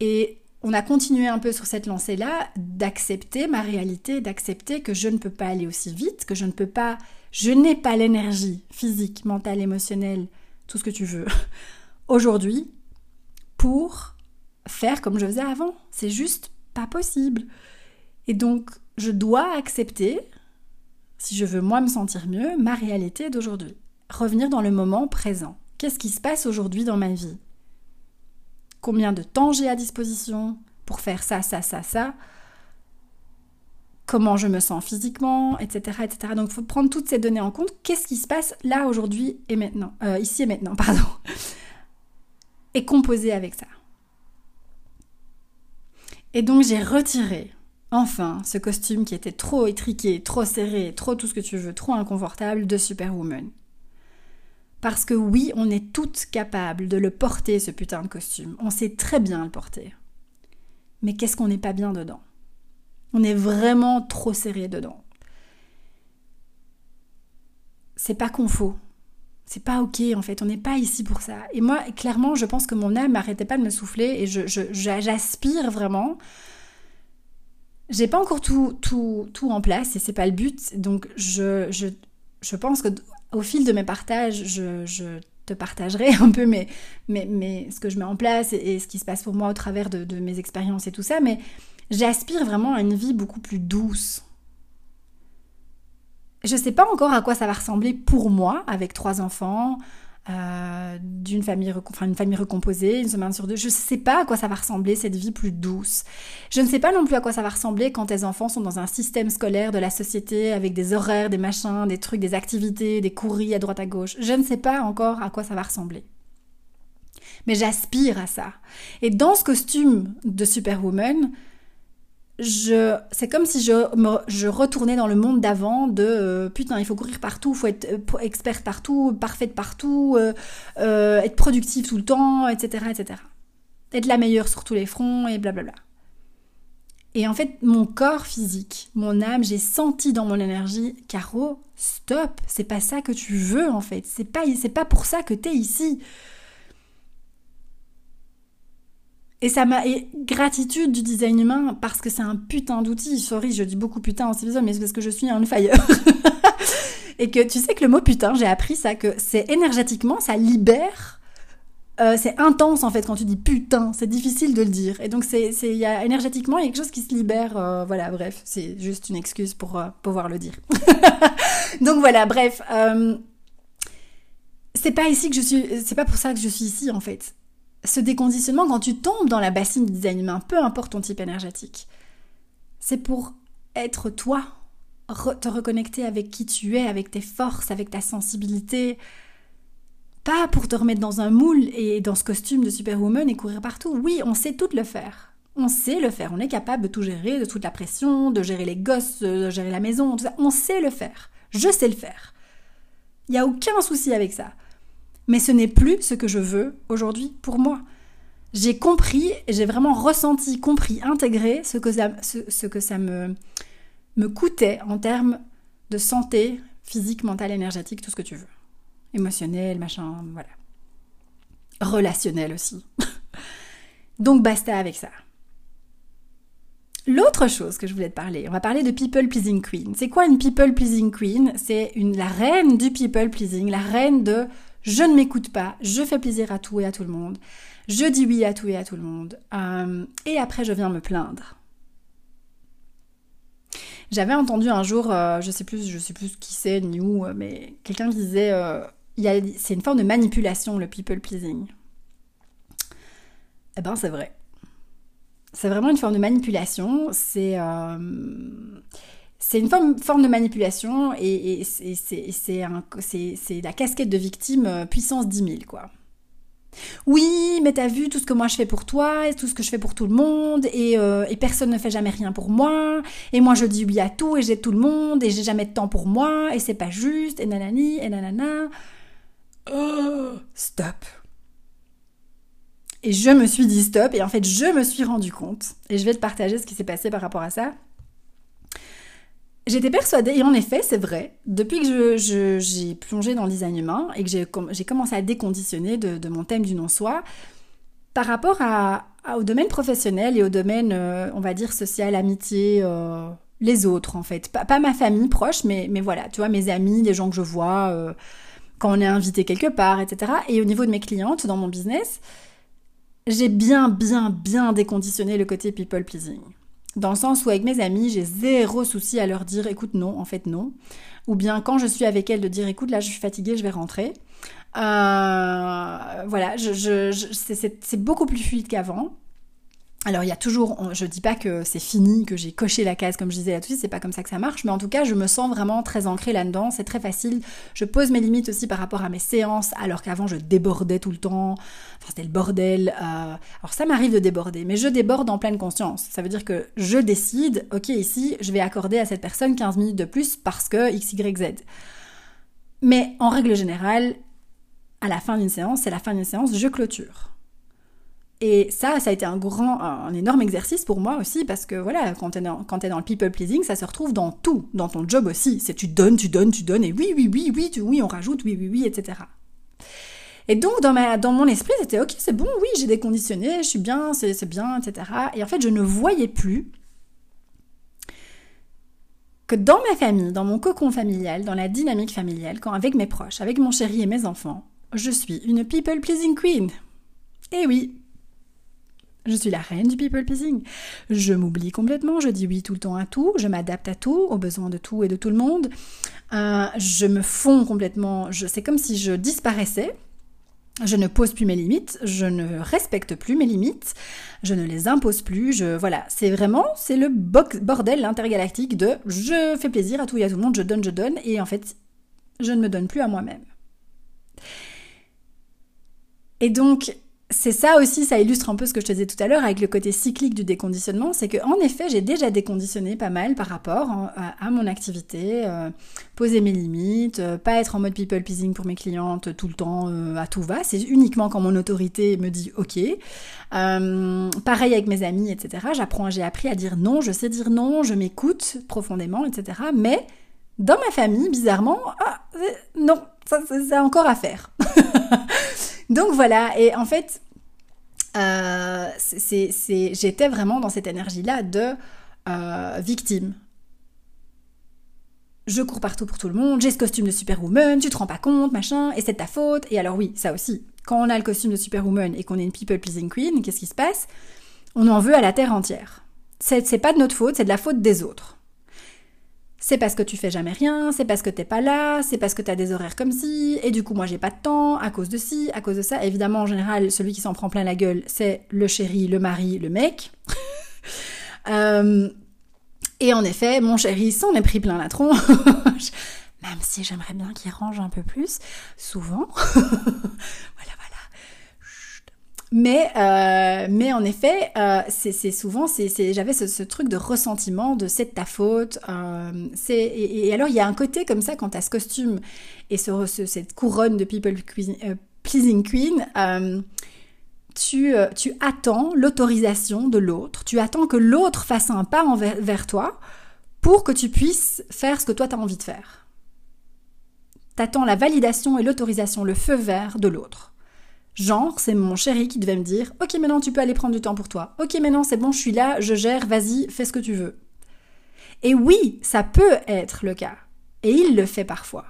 Et on a continué un peu sur cette lancée-là d'accepter ma réalité, d'accepter que je ne peux pas aller aussi vite, que je ne peux pas, je n'ai pas l'énergie physique, mentale, émotionnelle, tout ce que tu veux, [laughs] aujourd'hui pour faire comme je faisais avant. C'est juste pas possible. Et donc, je dois accepter, si je veux moi me sentir mieux, ma réalité d'aujourd'hui. Revenir dans le moment présent. Qu'est-ce qui se passe aujourd'hui dans ma vie? Combien de temps j'ai à disposition pour faire ça, ça, ça, ça? Comment je me sens physiquement, etc. etc. Donc il faut prendre toutes ces données en compte. Qu'est-ce qui se passe là, aujourd'hui et maintenant? Euh, Ici et maintenant, [laughs] pardon et composer avec ça. Et donc j'ai retiré enfin ce costume qui était trop étriqué, trop serré, trop tout ce que tu veux, trop inconfortable de Superwoman. Parce que oui, on est toutes capables de le porter, ce putain de costume. On sait très bien le porter. Mais qu'est-ce qu'on n'est pas bien dedans? On est vraiment trop serré dedans. C'est pas qu'on faut, c'est pas ok en fait, on n'est pas ici pour ça. Et moi, clairement, je pense que mon âme n'arrêtait pas de me souffler et je, j'aspire vraiment. J'ai pas encore tout, tout, tout en place et c'est pas le but. Donc je, je, je pense que au fil de mes partages, je, je te partagerai [laughs] un peu mes, mes, ce que je mets en place et, ce qui se passe pour moi au travers de mes expériences et tout ça. Mais j'aspire vraiment à une vie beaucoup plus douce, je ne sais pas encore à quoi ça va ressembler pour moi, avec trois enfants, euh, d'une famille, enfin, une famille recomposée, une semaine sur deux. Je ne sais pas à quoi ça va ressembler, cette vie plus douce. Je ne sais pas non plus à quoi ça va ressembler quand tes enfants sont dans un système scolaire de la société, avec des horaires, des machins, des trucs, des activités, des courriers à droite à gauche. Je ne sais pas encore à quoi ça va ressembler. Mais j'aspire à ça. Et dans ce costume de Superwoman, c'est comme si je, je retournais dans le monde d'avant de euh, putain, il faut courir partout, il faut être euh, experte partout, parfaite partout, euh, être productive tout le temps, etc., etc. Être la meilleure sur tous les fronts et blablabla. Et en fait, mon corps physique, mon âme, j'ai senti dans mon énergie, Caro, stop, c'est pas ça que tu veux en fait, c'est pas, c'est pas pour ça que t'es ici. Et ça m'a. Et gratitude du design humain parce que c'est un putain d'outil. Sorry, je dis beaucoup putain en épisode, mais c'est parce que je suis un fire. [laughs] et que tu sais que le mot putain, j'ai appris ça, que c'est énergétiquement, ça libère. Euh, c'est intense en fait quand tu dis putain, c'est difficile de le dire. Et donc c'est, il y a énergétiquement il y a quelque chose qui se libère. Euh, voilà, bref, c'est juste une excuse pour euh, pouvoir le dire. [laughs] donc voilà, bref. c'est pas ici que je suis, c'est pas pour ça que je suis ici en fait ce déconditionnement, quand tu tombes dans la bassine du design humain, peu importe ton type énergétique, c'est pour être toi, te reconnecter avec qui tu es, avec tes forces, avec ta sensibilité, pas pour te remettre dans un moule et dans ce costume de superwoman et courir partout. Oui, on sait tout le faire. On sait le faire. On est capable de tout gérer, de toute la pression, de gérer les gosses, de gérer la maison, tout ça. On sait le faire. Je sais le faire. Il n'y a aucun souci avec ça mais ce n'est plus ce que je veux aujourd'hui pour moi. J'ai compris, j'ai vraiment ressenti, compris, intégré ce que ça, me, coûtait en termes de santé physique, mentale, énergétique, tout ce que tu veux. Émotionnel, machin, voilà. Relationnel aussi. [laughs] Donc basta avec ça. L'autre chose que je voulais te parler, on va parler de People Pleasing Queen. C'est quoi une People Pleasing Queen? C'est la reine du People Pleasing, la reine de je ne m'écoute pas, je fais plaisir à tout et à tout le monde, je dis oui à tout et à tout le monde, euh, et après je viens me plaindre. J'avais entendu un jour, euh, je sais plus, je sais plus qui c'est ni où, euh, mais quelqu'un qui disait, c'est une forme de manipulation le people pleasing. Eh ben c'est vrai c'est vraiment une forme de manipulation. C'est c'est une forme, de manipulation et, c'est la casquette de victime euh, puissance 10 000, quoi. Oui, mais t'as vu tout ce que moi je fais pour toi et tout ce que je fais pour tout le monde et, euh, et, personne ne fait jamais rien pour moi et moi je dis oui à tout et j'ai tout le monde et j'ai jamais de temps pour moi et c'est pas juste et nanani et nanana. Oh, stop. Et je me suis dit stop, et en fait, je me suis rendu compte, et je vais te partager ce qui s'est passé par rapport à ça. J'étais persuadée, et en effet, c'est vrai, depuis que j'ai je, plongé dans le design humain et que j'ai commencé à déconditionner de, mon thème du non-soi, par rapport à, au domaine professionnel et au domaine, euh, on va dire, social, amitié, euh, les autres en fait. Pas, ma famille proche, mais, mais voilà, tu vois, mes amis, les gens que je vois euh, quand on est invité quelque part, etc. Et au niveau de mes clientes dans mon business, j'ai bien, bien, bien déconditionné le côté people pleasing. Dans le sens où avec mes amis, j'ai zéro souci à leur dire écoute non, en fait non. Ou bien quand je suis avec elles de dire écoute là je suis fatiguée, je vais rentrer. Euh, voilà, c'est beaucoup plus fluide qu'avant. Alors il y a toujours, je dis pas que c'est fini, que j'ai coché la case comme je disais là tout c'est pas comme ça que ça marche, mais en tout cas je me sens vraiment très ancrée là-dedans, c'est très facile. Je pose mes limites aussi par rapport à mes séances, alors qu'avant je débordais tout le temps, enfin c'était le bordel. Euh, alors ça m'arrive de déborder, mais je déborde en pleine conscience. Ça veut dire que je décide, ok ici je vais accorder à cette personne 15 minutes de plus parce que x, y, z. Mais en règle générale, à la fin d'une séance, c'est la fin d'une séance, je clôture. Et ça, ça a été un grand, un énorme exercice pour moi aussi, parce que voilà, quand t'es dans, dans le people pleasing, ça se retrouve dans tout, dans ton job aussi. C'est tu donnes, tu donnes, tu donnes, et oui, oui, oui, oui, tu, oui, on rajoute, oui, oui, oui, etc. Et donc, dans, ma, dans mon esprit, c'était ok, c'est bon, oui, j'ai déconditionné, je suis bien, c'est bien, etc. Et en fait, je ne voyais plus que dans ma famille, dans mon cocon familial, dans la dynamique familiale, quand avec mes proches, avec mon chéri et mes enfants, je suis une people pleasing queen. Et oui, je suis la reine du people pleasing. Je m'oublie complètement, je dis oui tout le temps à tout, je m'adapte à tout, aux besoins de tout et de tout le monde. Euh, je me fonds complètement, c'est comme si je disparaissais. Je ne pose plus mes limites, je ne respecte plus mes limites, je ne les impose plus, je voilà, c'est vraiment c'est le bordel intergalactique de je fais plaisir à tout et à tout le monde, je donne, je donne et en fait, je ne me donne plus à moi-même. Et donc c'est ça aussi, ça illustre un peu ce que je te disais tout à l'heure avec le côté cyclique du déconditionnement, c'est que en effet j'ai déjà déconditionné pas mal par rapport à, mon activité, euh, poser mes limites, euh, pas être en mode people pleasing pour mes clientes tout le temps euh, à tout va, c'est uniquement quand mon autorité me dit ok. pareil avec mes amis, etc. J'apprends, j'ai appris à dire non, je sais dire non, je m'écoute profondément, etc. Mais dans ma famille, bizarrement, ah, non, ça c'est encore à faire. [laughs] Donc voilà, et en fait, euh, j'étais vraiment dans cette énergie-là de euh, victime. Je cours partout pour tout le monde, j'ai ce costume de superwoman, tu te rends pas compte, machin, et c'est ta faute. Et alors oui, ça aussi, quand on a le costume de superwoman et qu'on est une people pleasing queen, qu'est-ce qui se passe? On en veut à la terre entière. C'est pas de notre faute, c'est de la faute des autres c'est parce que tu fais jamais rien, c'est parce que t'es pas là, c'est parce que t'as des horaires comme ci, et du coup moi j'ai pas de temps, à cause de ci, à cause de ça. Évidemment, en général, celui qui s'en prend plein la gueule, c'est le chéri, le mari, le mec. [laughs] Euh, et en effet, mon chéri s'en est pris plein la tronche. [laughs] Même si j'aimerais bien qu'il range un peu plus, souvent. [laughs] voilà, mais, euh, mais en effet, euh, c'est souvent, j'avais ce, truc de ressentiment de c'est de ta faute. Euh, et, et, alors il y a un côté comme ça quand tu as ce costume et ce, cette couronne de People Pleasing Queen, tu, tu attends l'autorisation de l'autre, tu attends que l'autre fasse un pas envers, vers toi pour que tu puisses faire ce que toi tu as envie de faire. T'attends la validation et l'autorisation, le feu vert de l'autre. Genre, c'est mon chéri qui devait me dire Ok, maintenant tu peux aller prendre du temps pour toi. Ok, maintenant c'est bon, je suis là, je gère, vas-y, fais ce que tu veux. Et oui, ça peut être le cas. Et il le fait parfois.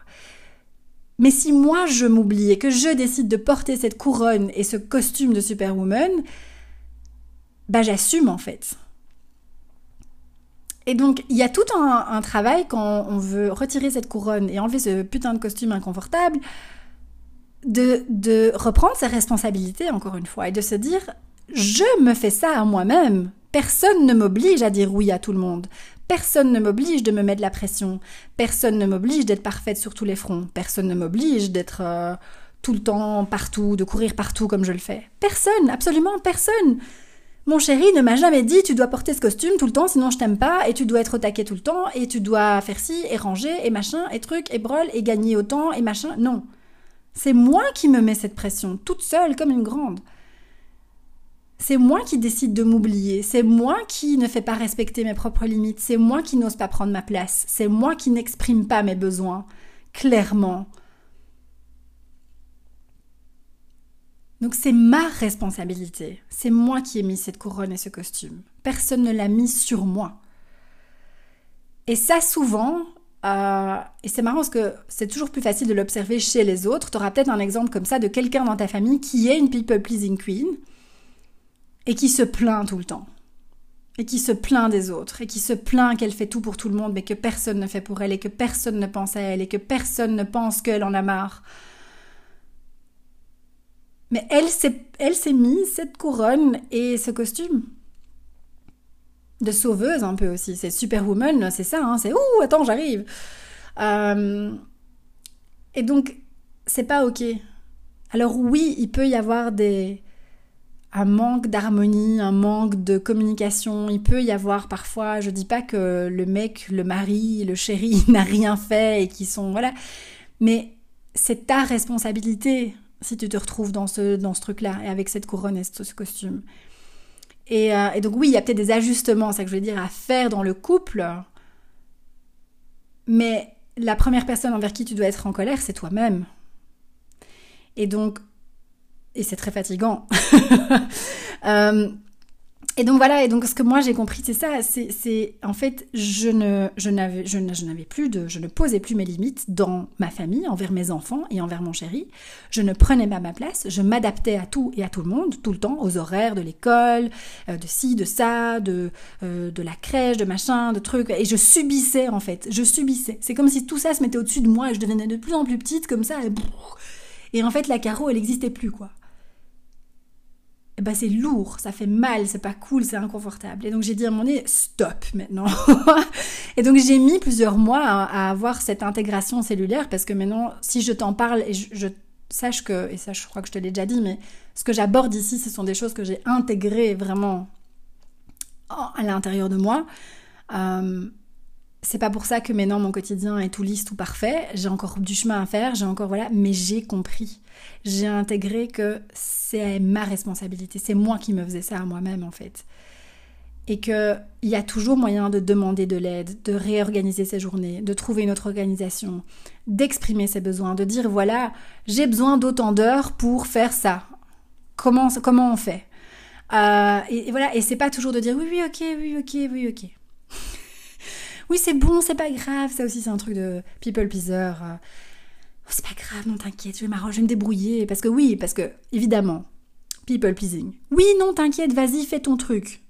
Mais si moi je m'oublie et que je décide de porter cette couronne et ce costume de Superwoman, bah j'assume en fait. Et donc, il y a tout un, travail quand on veut retirer cette couronne et enlever ce putain de costume inconfortable, de, reprendre ses responsabilités, encore une fois, et de se dire, je me fais ça à moi-même. Personne ne m'oblige à dire oui à tout le monde. Personne ne m'oblige de me mettre la pression. Personne ne m'oblige d'être parfaite sur tous les fronts. Personne ne m'oblige d'être euh, tout le temps partout, de courir partout comme je le fais. Personne, absolument personne. Mon chéri ne m'a jamais dit tu dois porter ce costume tout le temps sinon je t'aime pas et tu dois être au taquet tout le temps et tu dois faire ci et ranger et machin et truc et brol et gagner autant et machin. Non. C'est moi qui me mets cette pression, toute seule comme une grande. C'est moi qui décide de m'oublier, c'est moi qui ne fais pas respecter mes propres limites, c'est moi qui n'ose pas prendre ma place, c'est moi qui n'exprime pas mes besoins clairement. Donc c'est ma responsabilité. C'est moi qui ai mis cette couronne et ce costume. Personne ne l'a mis sur moi. Et ça souvent, euh, et c'est marrant parce que c'est toujours plus facile de l'observer chez les autres. Tu auras peut-être un exemple comme ça de quelqu'un dans ta famille qui est une people pleasing queen et qui se plaint tout le temps. Et qui se plaint des autres, et qui se plaint qu'elle fait tout pour tout le monde, mais que personne ne fait pour elle, et que personne ne pense à elle, et que personne ne pense qu'elle en a marre mais elle s'est, elle s'est mise cette couronne et ce costume. De sauveuse un peu aussi. C'est Superwoman, c'est ça, hein, c'est Ouh, attends, j'arrive. Euh, et donc, c'est pas ok. Alors oui, il peut y avoir des, un manque d'harmonie, un manque de communication. Il peut y avoir parfois, je dis pas que le mec, le mari, le chéri [laughs] n'a rien fait et qui sont voilà, mais c'est ta responsabilité si tu te retrouves dans ce, dans ce truc-là, et avec cette couronne et ce, costume. Et, euh, et, donc oui, il y a peut-être des ajustements, ça que je veux dire, à faire dans le couple, mais la première personne envers qui tu dois être en colère, c'est toi-même. Et donc, et c'est très fatigant. [laughs] euh, et donc voilà, et donc ce que moi j'ai compris, c'est ça, c'est en fait, je ne, je n'avais, je, n'avais plus de, je ne posais plus mes limites dans ma famille, envers mes enfants et envers mon chéri. Je ne prenais pas ma place, je m'adaptais à tout et à tout le monde, tout le temps, aux horaires de l'école, euh, de ci, de ça, de, euh, de la crèche, de machin, de trucs, et je subissais en fait, je subissais. C'est comme si tout ça se mettait au-dessus de moi et je devenais de plus en plus petite comme ça, et, et en fait la carreau elle n'existait plus quoi. Eh ben c'est lourd, ça fait mal, c'est pas cool, c'est inconfortable. Et donc j'ai dit à mon nez, stop maintenant. [laughs] et donc j'ai mis plusieurs mois à, avoir cette intégration cellulaire parce que maintenant, si je t'en parle et je, sache que, et ça je crois que je te l'ai déjà dit, mais ce que j'aborde ici, ce sont des choses que j'ai intégrées vraiment à l'intérieur de moi. Euh, c'est pas pour ça que maintenant mon quotidien est tout lisse, tout parfait. J'ai encore du chemin à faire, j'ai encore voilà, mais j'ai compris. J'ai intégré que c'est ma responsabilité, c'est moi qui me faisais ça à moi-même en fait. Et qu'il y a toujours moyen de demander de l'aide, de réorganiser ses journées, de trouver une autre organisation, d'exprimer ses besoins, de dire voilà, j'ai besoin d'autant d'heures pour faire ça. Comment, comment on fait? Euh, et, et, voilà, et c'est pas toujours de dire oui, oui, ok, oui, ok, oui, ok oui, c'est bon, c'est pas grave. Ça aussi, c'est un truc de people pleaser. Oh, c'est pas grave, non, t'inquiète, je vais m'arranger, je vais me débrouiller. Parce que oui, parce que, évidemment, people pleasing. Oui, non, t'inquiète, vas-y, fais ton truc.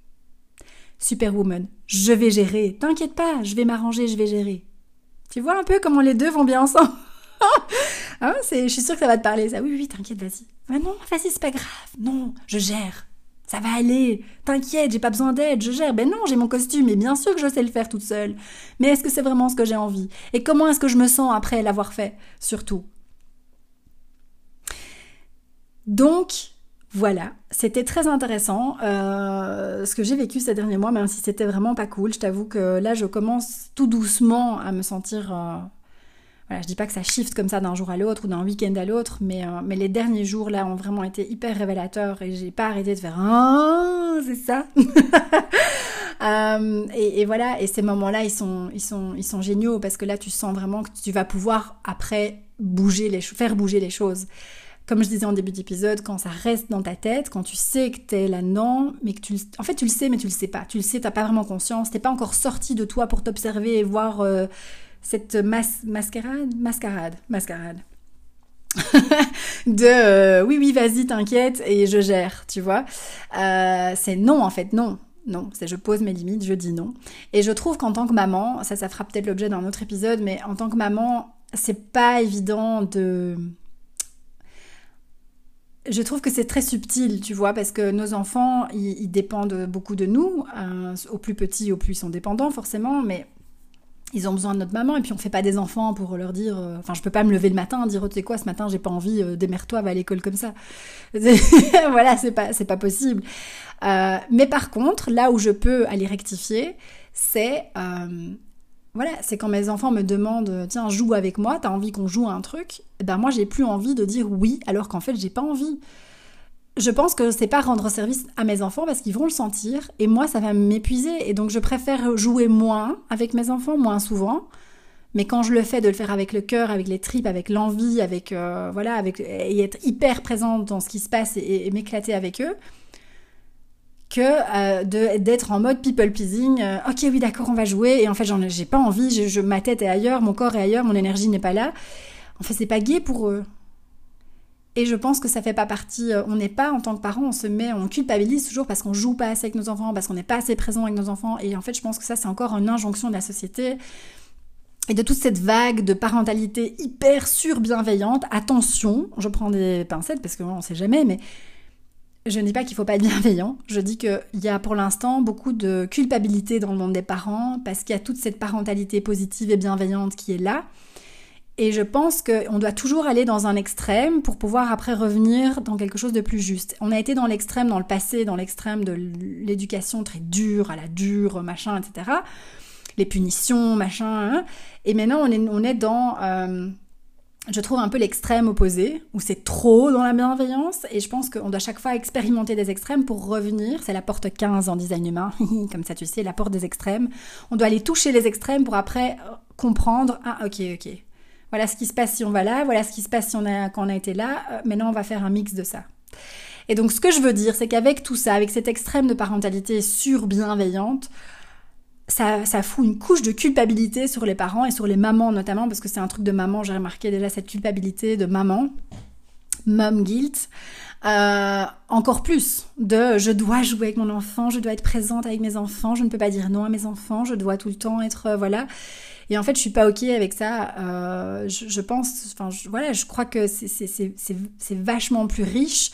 Superwoman, je vais gérer. T'inquiète pas, je vais m'arranger, je vais gérer. Tu vois un peu comment les deux vont bien ensemble [laughs] hein, Je suis sûre que ça va te parler, ça. Oui, oui, t'inquiète, vas-y. Mais non, vas-y, c'est pas grave. Non, je gère. Ça va aller, t'inquiète, j'ai pas besoin d'aide, je gère. Ben non, j'ai mon costume et bien sûr que je sais le faire toute seule. Mais est-ce que c'est vraiment ce que j'ai envie? Et comment est-ce que je me sens après l'avoir fait, surtout? Donc, voilà, c'était très intéressant euh, ce que j'ai vécu ces derniers mois, même si c'était vraiment pas cool. Je t'avoue que là, je commence tout doucement à me sentir euh, voilà, je dis pas que ça shift comme ça d'un jour à l'autre ou d'un week-end à l'autre, mais, euh, mais les derniers jours là ont vraiment été hyper révélateurs et j'ai pas arrêté de faire ah c'est ça. [laughs] Euh, et, voilà, et ces moments-là, ils sont, ils, sont, ils sont géniaux parce que là, tu sens vraiment que tu vas pouvoir après bouger les faire bouger les choses. Comme je disais en début d'épisode, quand ça reste dans ta tête, quand tu sais que t'es là-dedans, mais que tu en fait tu le sais mais tu le sais pas. Tu le sais, t'as pas vraiment conscience, t'es pas encore sorti de toi pour t'observer et voir euh, cette mascarade, mascarade, mascarade. [laughs] de euh, oui oui vas-y t'inquiète et je gère tu vois euh, c'est non en fait non non c'est je pose mes limites je dis non et je trouve qu'en tant que maman ça ça fera peut-être l'objet d'un autre épisode mais en tant que maman c'est pas évident de je trouve que c'est très subtil, tu vois, parce que nos enfants, ils, dépendent beaucoup de nous. Euh, au plus petit, au plus ils sont dépendants, forcément, mais ils ont besoin de notre maman et puis on fait pas des enfants pour leur dire euh, enfin je peux pas me lever le matin dire oh, tu sais quoi ce matin j'ai pas envie euh, démerde-toi va à l'école comme ça. [laughs] Voilà c'est pas c'est pas possible. Euh, mais par contre là où je peux aller rectifier c'est voilà c'est quand mes enfants me demandent tiens joue avec moi t'as envie qu'on joue à un truc et ben moi j'ai plus envie de dire oui alors qu'en fait j'ai pas envie je pense que c'est pas rendre service à mes enfants parce qu'ils vont le sentir et moi ça va m'épuiser. Et donc je préfère jouer moins avec mes enfants moins souvent. Mais quand je le fais de le faire avec le cœur avec les tripes avec l'envie avec euh, voilà avec et être hyper présente dans ce qui se passe et, m'éclater avec eux que euh, d'être en mode people pleasing euh, ok oui d'accord on va jouer. Et en fait j'en j'ai pas envie je, ma tête est ailleurs mon corps est ailleurs mon énergie n'est pas là. En fait c'est pas gai pour eux et je pense que ça fait pas partie. Euh, on n'est pas en tant que parent, on se met, on culpabilise toujours parce qu'on joue pas assez avec nos enfants, parce qu'on n'est pas assez présent avec nos enfants. Et en fait, je pense que ça, c'est encore une injonction de la société et de toute cette vague de parentalité hyper surbienveillante. Attention, je prends des pincettes parce qu'on ne sait jamais, mais je ne dis pas qu'il faut pas être bienveillant. Je dis qu'il y a pour l'instant beaucoup de culpabilité dans le monde des parents parce qu'il y a toute cette parentalité positive et bienveillante qui est là. Et je pense qu'on doit toujours aller dans un extrême pour pouvoir après revenir dans quelque chose de plus juste. On a été dans l'extrême dans le passé, dans l'extrême de l'éducation très dure, à la dure, machin, etc. Les punitions, machin. Hein. Et maintenant, on est, dans, euh, je trouve, un peu l'extrême opposé, où c'est trop dans la bienveillance. Et je pense qu'on doit chaque fois expérimenter des extrêmes pour revenir. C'est la porte 15 en design humain. [laughs] Comme ça, tu sais, la porte des extrêmes. On doit aller toucher les extrêmes pour après comprendre, ah, ok, ok voilà ce qui se passe si on va là, voilà ce qui se passe si on a, quand on a été là. Euh, maintenant, on va faire un mix de ça. Et donc, ce que je veux dire, c'est qu'avec tout ça, avec cet extrême de parentalité sur-bienveillante, ça, ça, fout une couche de culpabilité sur les parents et sur les mamans notamment, parce que c'est un truc de maman, j'ai remarqué déjà cette culpabilité de maman, mom guilt. Euh, encore plus de je dois jouer avec mon enfant, je dois être présente avec mes enfants, je ne peux pas dire non à mes enfants, je dois tout le temps être euh, voilà. Et en fait, je suis pas ok avec ça. Euh, je, pense, enfin, voilà, je crois que c'est vachement plus riche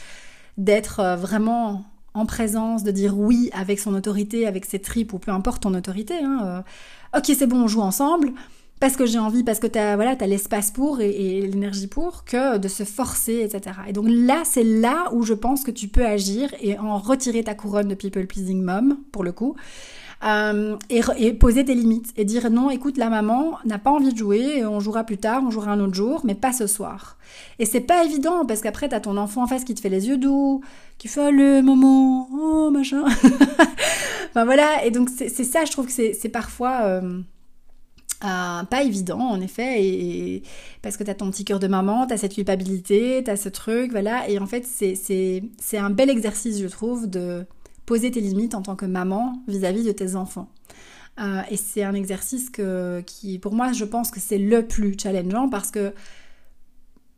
d'être euh, vraiment en présence, de dire oui avec son autorité, avec ses tripes ou peu importe ton autorité. Hein, euh. ok, c'est bon, on joue ensemble parce que j'ai envie, parce que tu as, voilà, l'espace pour et, et l'énergie pour, que de se forcer, etc. Et donc là, c'est là où je pense que tu peux agir et en retirer ta couronne de people pleasing mom, pour le coup, euh, et, poser des limites et dire non, écoute, la maman n'a pas envie de jouer, on jouera plus tard, on jouera un autre jour, mais pas ce soir. Et c'est pas évident parce qu'après t'as ton enfant en face qui te fait les yeux doux, qui fait le maman, oh machin. [laughs] enfin voilà, et donc c'est ça, je trouve que c'est parfois. Euh, euh, pas évident en effet et, parce que t'as ton petit cœur de maman, t'as cette culpabilité, t'as ce truc, voilà et en fait c'est un bel exercice je trouve de poser tes limites en tant que maman vis-à-vis de tes enfants. Euh, et c'est un exercice que, qui, pour moi, je pense que c'est le plus challengeant parce que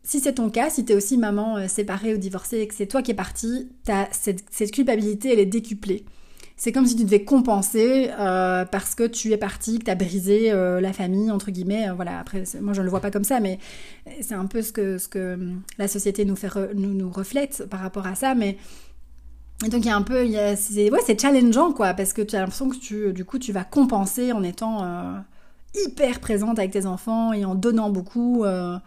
si c'est ton cas, si tu es aussi maman euh, séparée ou divorcée et que c'est toi qui es partie, cette, culpabilité, elle est décuplée. C'est comme si tu devais compenser euh, parce que tu es partie, que tu as brisé la famille, entre guillemets. voilà, après, moi je ne le vois pas comme ça, mais c'est un peu ce que, ce que la société nous, fait nous, nous reflète par rapport à ça. Mais et donc il y a un peu, c'est challengeant quoi, parce que tu as l'impression que tu, du coup, tu vas compenser en étant euh, hyper présente avec tes enfants et en donnant beaucoup, euh,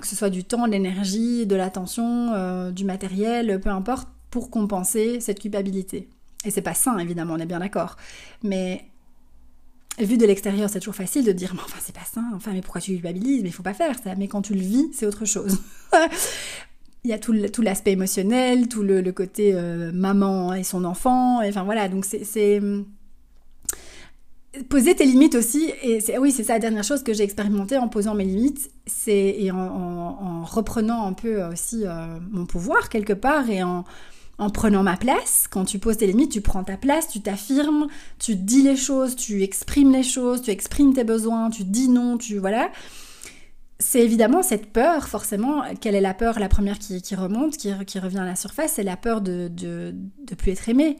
que ce soit du temps, de l'énergie, de l'attention, euh, du matériel, peu importe, pour compenser cette culpabilité. Et c'est pas sain évidemment, on est bien d'accord, mais vu de l'extérieur, c'est toujours facile de dire, mais enfin, c'est pas sain, enfin, mais pourquoi tu culpabilises? Mais il faut pas faire ça. Mais quand tu le vis, c'est autre chose. [laughs] il y a tout, l'aspect émotionnel, tout le, côté euh, maman et son enfant, enfin voilà, donc c'est poser tes limites aussi, et c'est, oui, c'est ça la dernière chose que j'ai expérimenté en posant mes limites, c'est et en, reprenant un peu aussi euh, mon pouvoir quelque part et en, en prenant ma place. Quand tu poses tes limites, tu prends ta place, tu t'affirmes, tu dis les choses, tu exprimes les choses, tu exprimes tes besoins, tu dis non, tu voilà. C'est évidemment cette peur, forcément. Quelle est la peur La première qui, remonte, qui, revient à la surface, c'est la peur de, de, plus être aimé,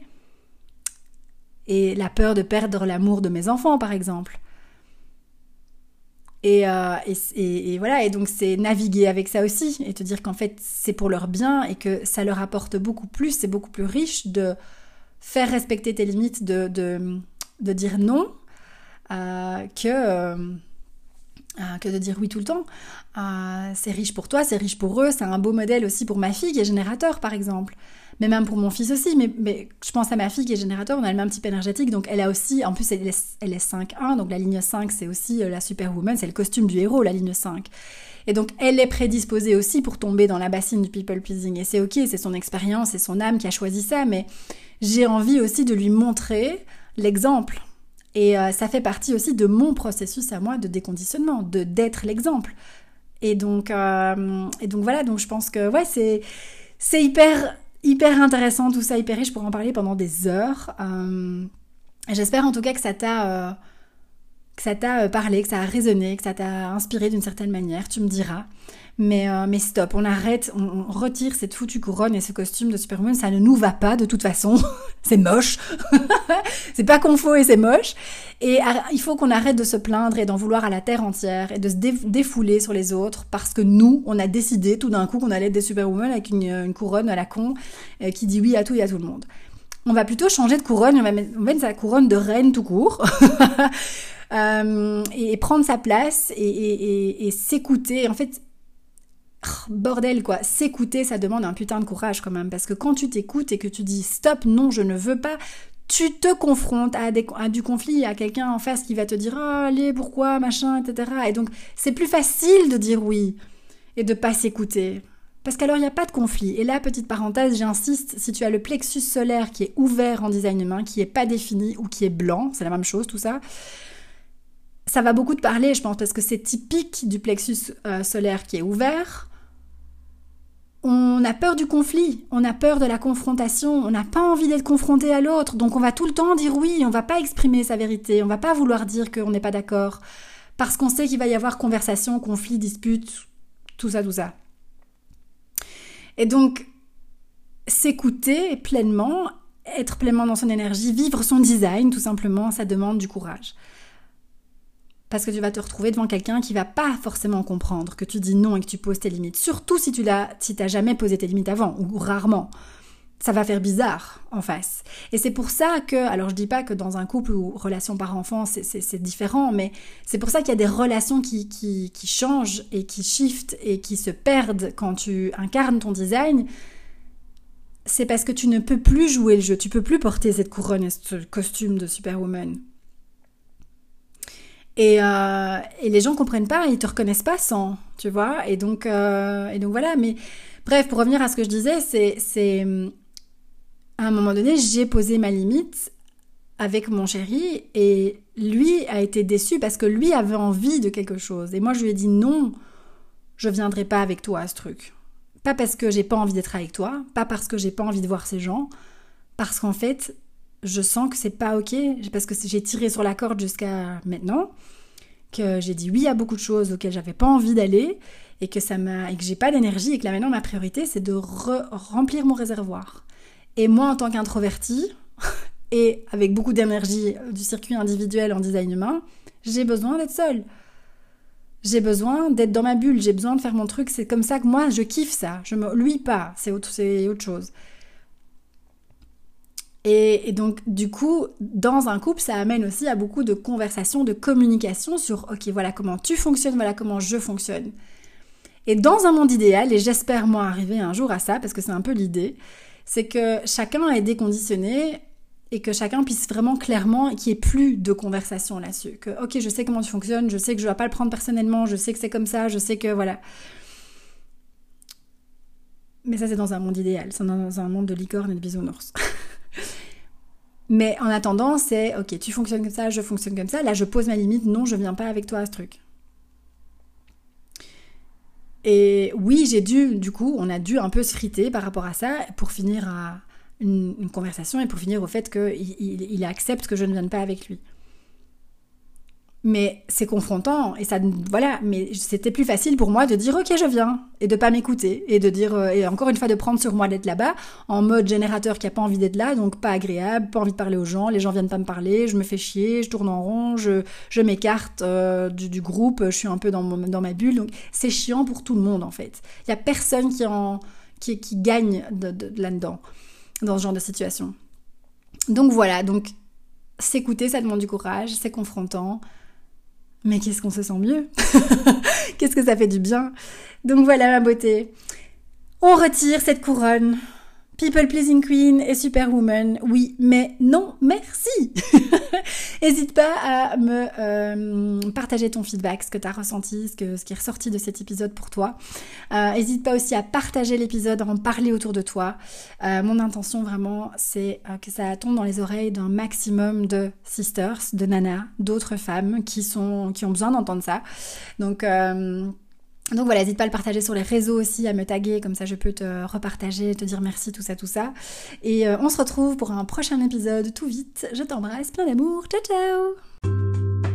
et la peur de perdre l'amour de mes enfants, par exemple. Euh, et, et, voilà, et donc c'est naviguer avec ça aussi, et te dire qu'en fait c'est pour leur bien et que ça leur apporte beaucoup plus, c'est beaucoup plus riche de faire respecter tes limites, de, de, dire non, euh, que, euh, que de dire oui tout le temps. c'est riche pour toi, c'est riche pour eux, c'est un beau modèle aussi pour ma fille qui est générateur par exemple mais même pour mon fils aussi. Mais, je pense à ma fille qui est générateur, on a le même type énergétique, donc elle a aussi, en plus elle est, elle est 5-1, donc la ligne 5 c'est aussi euh, la superwoman, c'est le costume du héros, la ligne 5. Et donc elle est prédisposée aussi pour tomber dans la bassine du people pleasing. Et c'est ok, c'est son expérience, c'est son âme qui a choisi ça, mais j'ai envie aussi de lui montrer l'exemple. Et euh, ça fait partie aussi de mon processus à moi de déconditionnement, de d'être l'exemple. Et donc, euh, et donc voilà, donc je pense que ouais, c'est c'est hyper hyper intéressant tout ça, hyper riche pour en parler pendant des heures. Euh, j'espère en tout cas que ça t'a que ça t'a parlé, que ça a résonné, que ça t'a inspiré d'une certaine manière, tu me diras. Mais, euh, mais stop, on arrête, on, retire cette foutue couronne et ce costume de Superman, ça ne nous va pas de toute façon. [laughs] c'est moche. [laughs] c'est pas confort et c'est moche. Et il faut qu'on arrête de se plaindre et d'en vouloir à la terre entière et de se défouler sur les autres parce que nous, on a décidé tout d'un coup qu'on allait être des Superwoman avec une, couronne à la con euh, qui dit oui à tout et à tout le monde. On va plutôt changer de couronne, on va mettre, sa couronne de reine tout court. [laughs] Euh, et prendre sa place et, et, et s'écouter. En fait, bordel quoi, s'écouter ça demande un putain de courage quand même parce que quand tu t'écoutes et que tu dis stop, non, je ne veux pas, tu te confrontes à, du conflit, à quelqu'un en face qui va te dire ah, allez, pourquoi, machin, etc. Et donc c'est plus facile de dire oui et de pas s'écouter. Parce qu'alors il n'y a pas de conflit. Et là, petite parenthèse, j'insiste, si tu as le plexus solaire qui est ouvert en design humain, qui est pas défini ou qui est blanc, c'est la même chose tout ça, ça va beaucoup te parler, je pense, parce que c'est typique du plexus euh, solaire qui est ouvert on a peur du conflit, on a peur de la confrontation, on n'a pas envie d'être confronté à l'autre, donc on va tout le temps dire oui, on va pas exprimer sa vérité, on va pas vouloir dire qu'on n'est pas d'accord, parce qu'on sait qu'il va y avoir conversation, conflit, dispute, tout ça, tout ça. Et donc, s'écouter pleinement, être pleinement dans son énergie, vivre son design, tout simplement, ça demande du courage parce que tu vas te retrouver devant quelqu'un qui va pas forcément comprendre que tu dis non et que tu poses tes limites. Surtout si tu l'as, si jamais posé tes limites avant ou rarement. Ça va faire bizarre en face. Et c'est pour ça que, alors je dis pas que dans un couple ou relation par enfant c'est différent, mais c'est pour ça qu'il y a des relations qui, qui, qui changent et qui shiftent et qui se perdent quand tu incarnes ton design c'est parce que tu ne peux plus jouer le jeu, tu peux plus porter cette couronne et ce costume de Superwoman. Et, euh, et, les gens comprennent pas, ils te reconnaissent pas sans, tu vois. Et donc, euh, et donc voilà. Mais bref, pour revenir à ce que je disais, c'est, c'est à un moment donné, j'ai posé ma limite avec mon chéri et lui a été déçu parce que lui avait envie de quelque chose. Et moi, je lui ai dit non, je viendrai pas avec toi à ce truc. Pas parce que j'ai pas envie d'être avec toi, pas parce que j'ai pas envie de voir ces gens, parce qu'en fait, je sens que c'est pas ok, parce que j'ai tiré sur la corde jusqu'à maintenant, que j'ai dit oui à beaucoup de choses auxquelles j'avais pas envie d'aller, et que ça m'a, et que j'ai pas d'énergie, et que là maintenant ma priorité c'est de remplir mon réservoir. Et moi en tant qu'introvertie, [laughs] et avec beaucoup d'énergie du circuit individuel en design humain, j'ai besoin d'être seule. J'ai besoin d'être dans ma bulle, j'ai besoin de faire mon truc, c'est comme ça que moi je kiffe ça. Je me lui pas, c'est autre chose. Et, donc, du coup, dans un couple, ça amène aussi à beaucoup de conversations, de communication sur, ok, voilà comment tu fonctionnes, voilà comment je fonctionne. Et dans un monde idéal, et j'espère moi arriver un jour à ça, parce que c'est un peu l'idée, c'est que chacun est déconditionné et que chacun puisse vraiment clairement, qu'il n'y ait plus de conversation là-dessus. Que, ok, je sais comment tu fonctionnes, je sais que je ne dois pas le prendre personnellement, je sais que c'est comme ça, je sais que, voilà. Mais ça, c'est dans un monde idéal, c'est dans un monde de licorne et de bisounours. [laughs] Mais en attendant, c'est ok, tu fonctionnes comme ça, je fonctionne comme ça. Là, je pose ma limite. Non, je viens pas avec toi à ce truc. Et oui, j'ai dû, du coup, on a dû un peu se friter par rapport à ça pour finir à une, conversation et pour finir au fait qu'il il accepte que je ne vienne pas avec lui. Mais c'est confrontant et ça voilà, mais c'était plus facile pour moi de dire OK, je viens et de pas m'écouter et de dire euh, et encore une fois de prendre sur moi d'être là-bas en mode générateur qui a pas envie d'être là, donc pas agréable, pas envie de parler aux gens, les gens viennent pas me parler, je me fais chier, je tourne en rond, je, m'écarte euh, du, groupe, je suis un peu dans, ma bulle, donc c'est chiant pour tout le monde en fait. Il y a personne qui gagne de là-dedans dans ce genre de situation. Donc voilà, donc s'écouter, ça demande du courage, c'est confrontant. Mais qu'est-ce qu'on se sent mieux [laughs] Qu'est-ce que ça fait du bien Donc voilà ma beauté. On retire cette couronne. People Pleasing Queen et Superwoman, oui, mais non, merci. [laughs] N'hésite pas à me euh, partager ton feedback, ce que tu as ressenti, ce, que, ce qui est ressorti de cet épisode pour toi. N'hésite euh, pas aussi à partager l'épisode, à en parler autour de toi. Euh, mon intention vraiment, c'est que ça tombe dans les oreilles d'un maximum de sisters, de nanas, d'autres femmes qui, sont, qui ont besoin d'entendre ça. Donc... Donc voilà, n'hésite pas à le partager sur les réseaux aussi, à me taguer, comme ça je peux te repartager, te dire merci, tout ça, tout ça. Et on se retrouve pour un prochain épisode tout vite. Je t'embrasse, plein d'amour, ciao ciao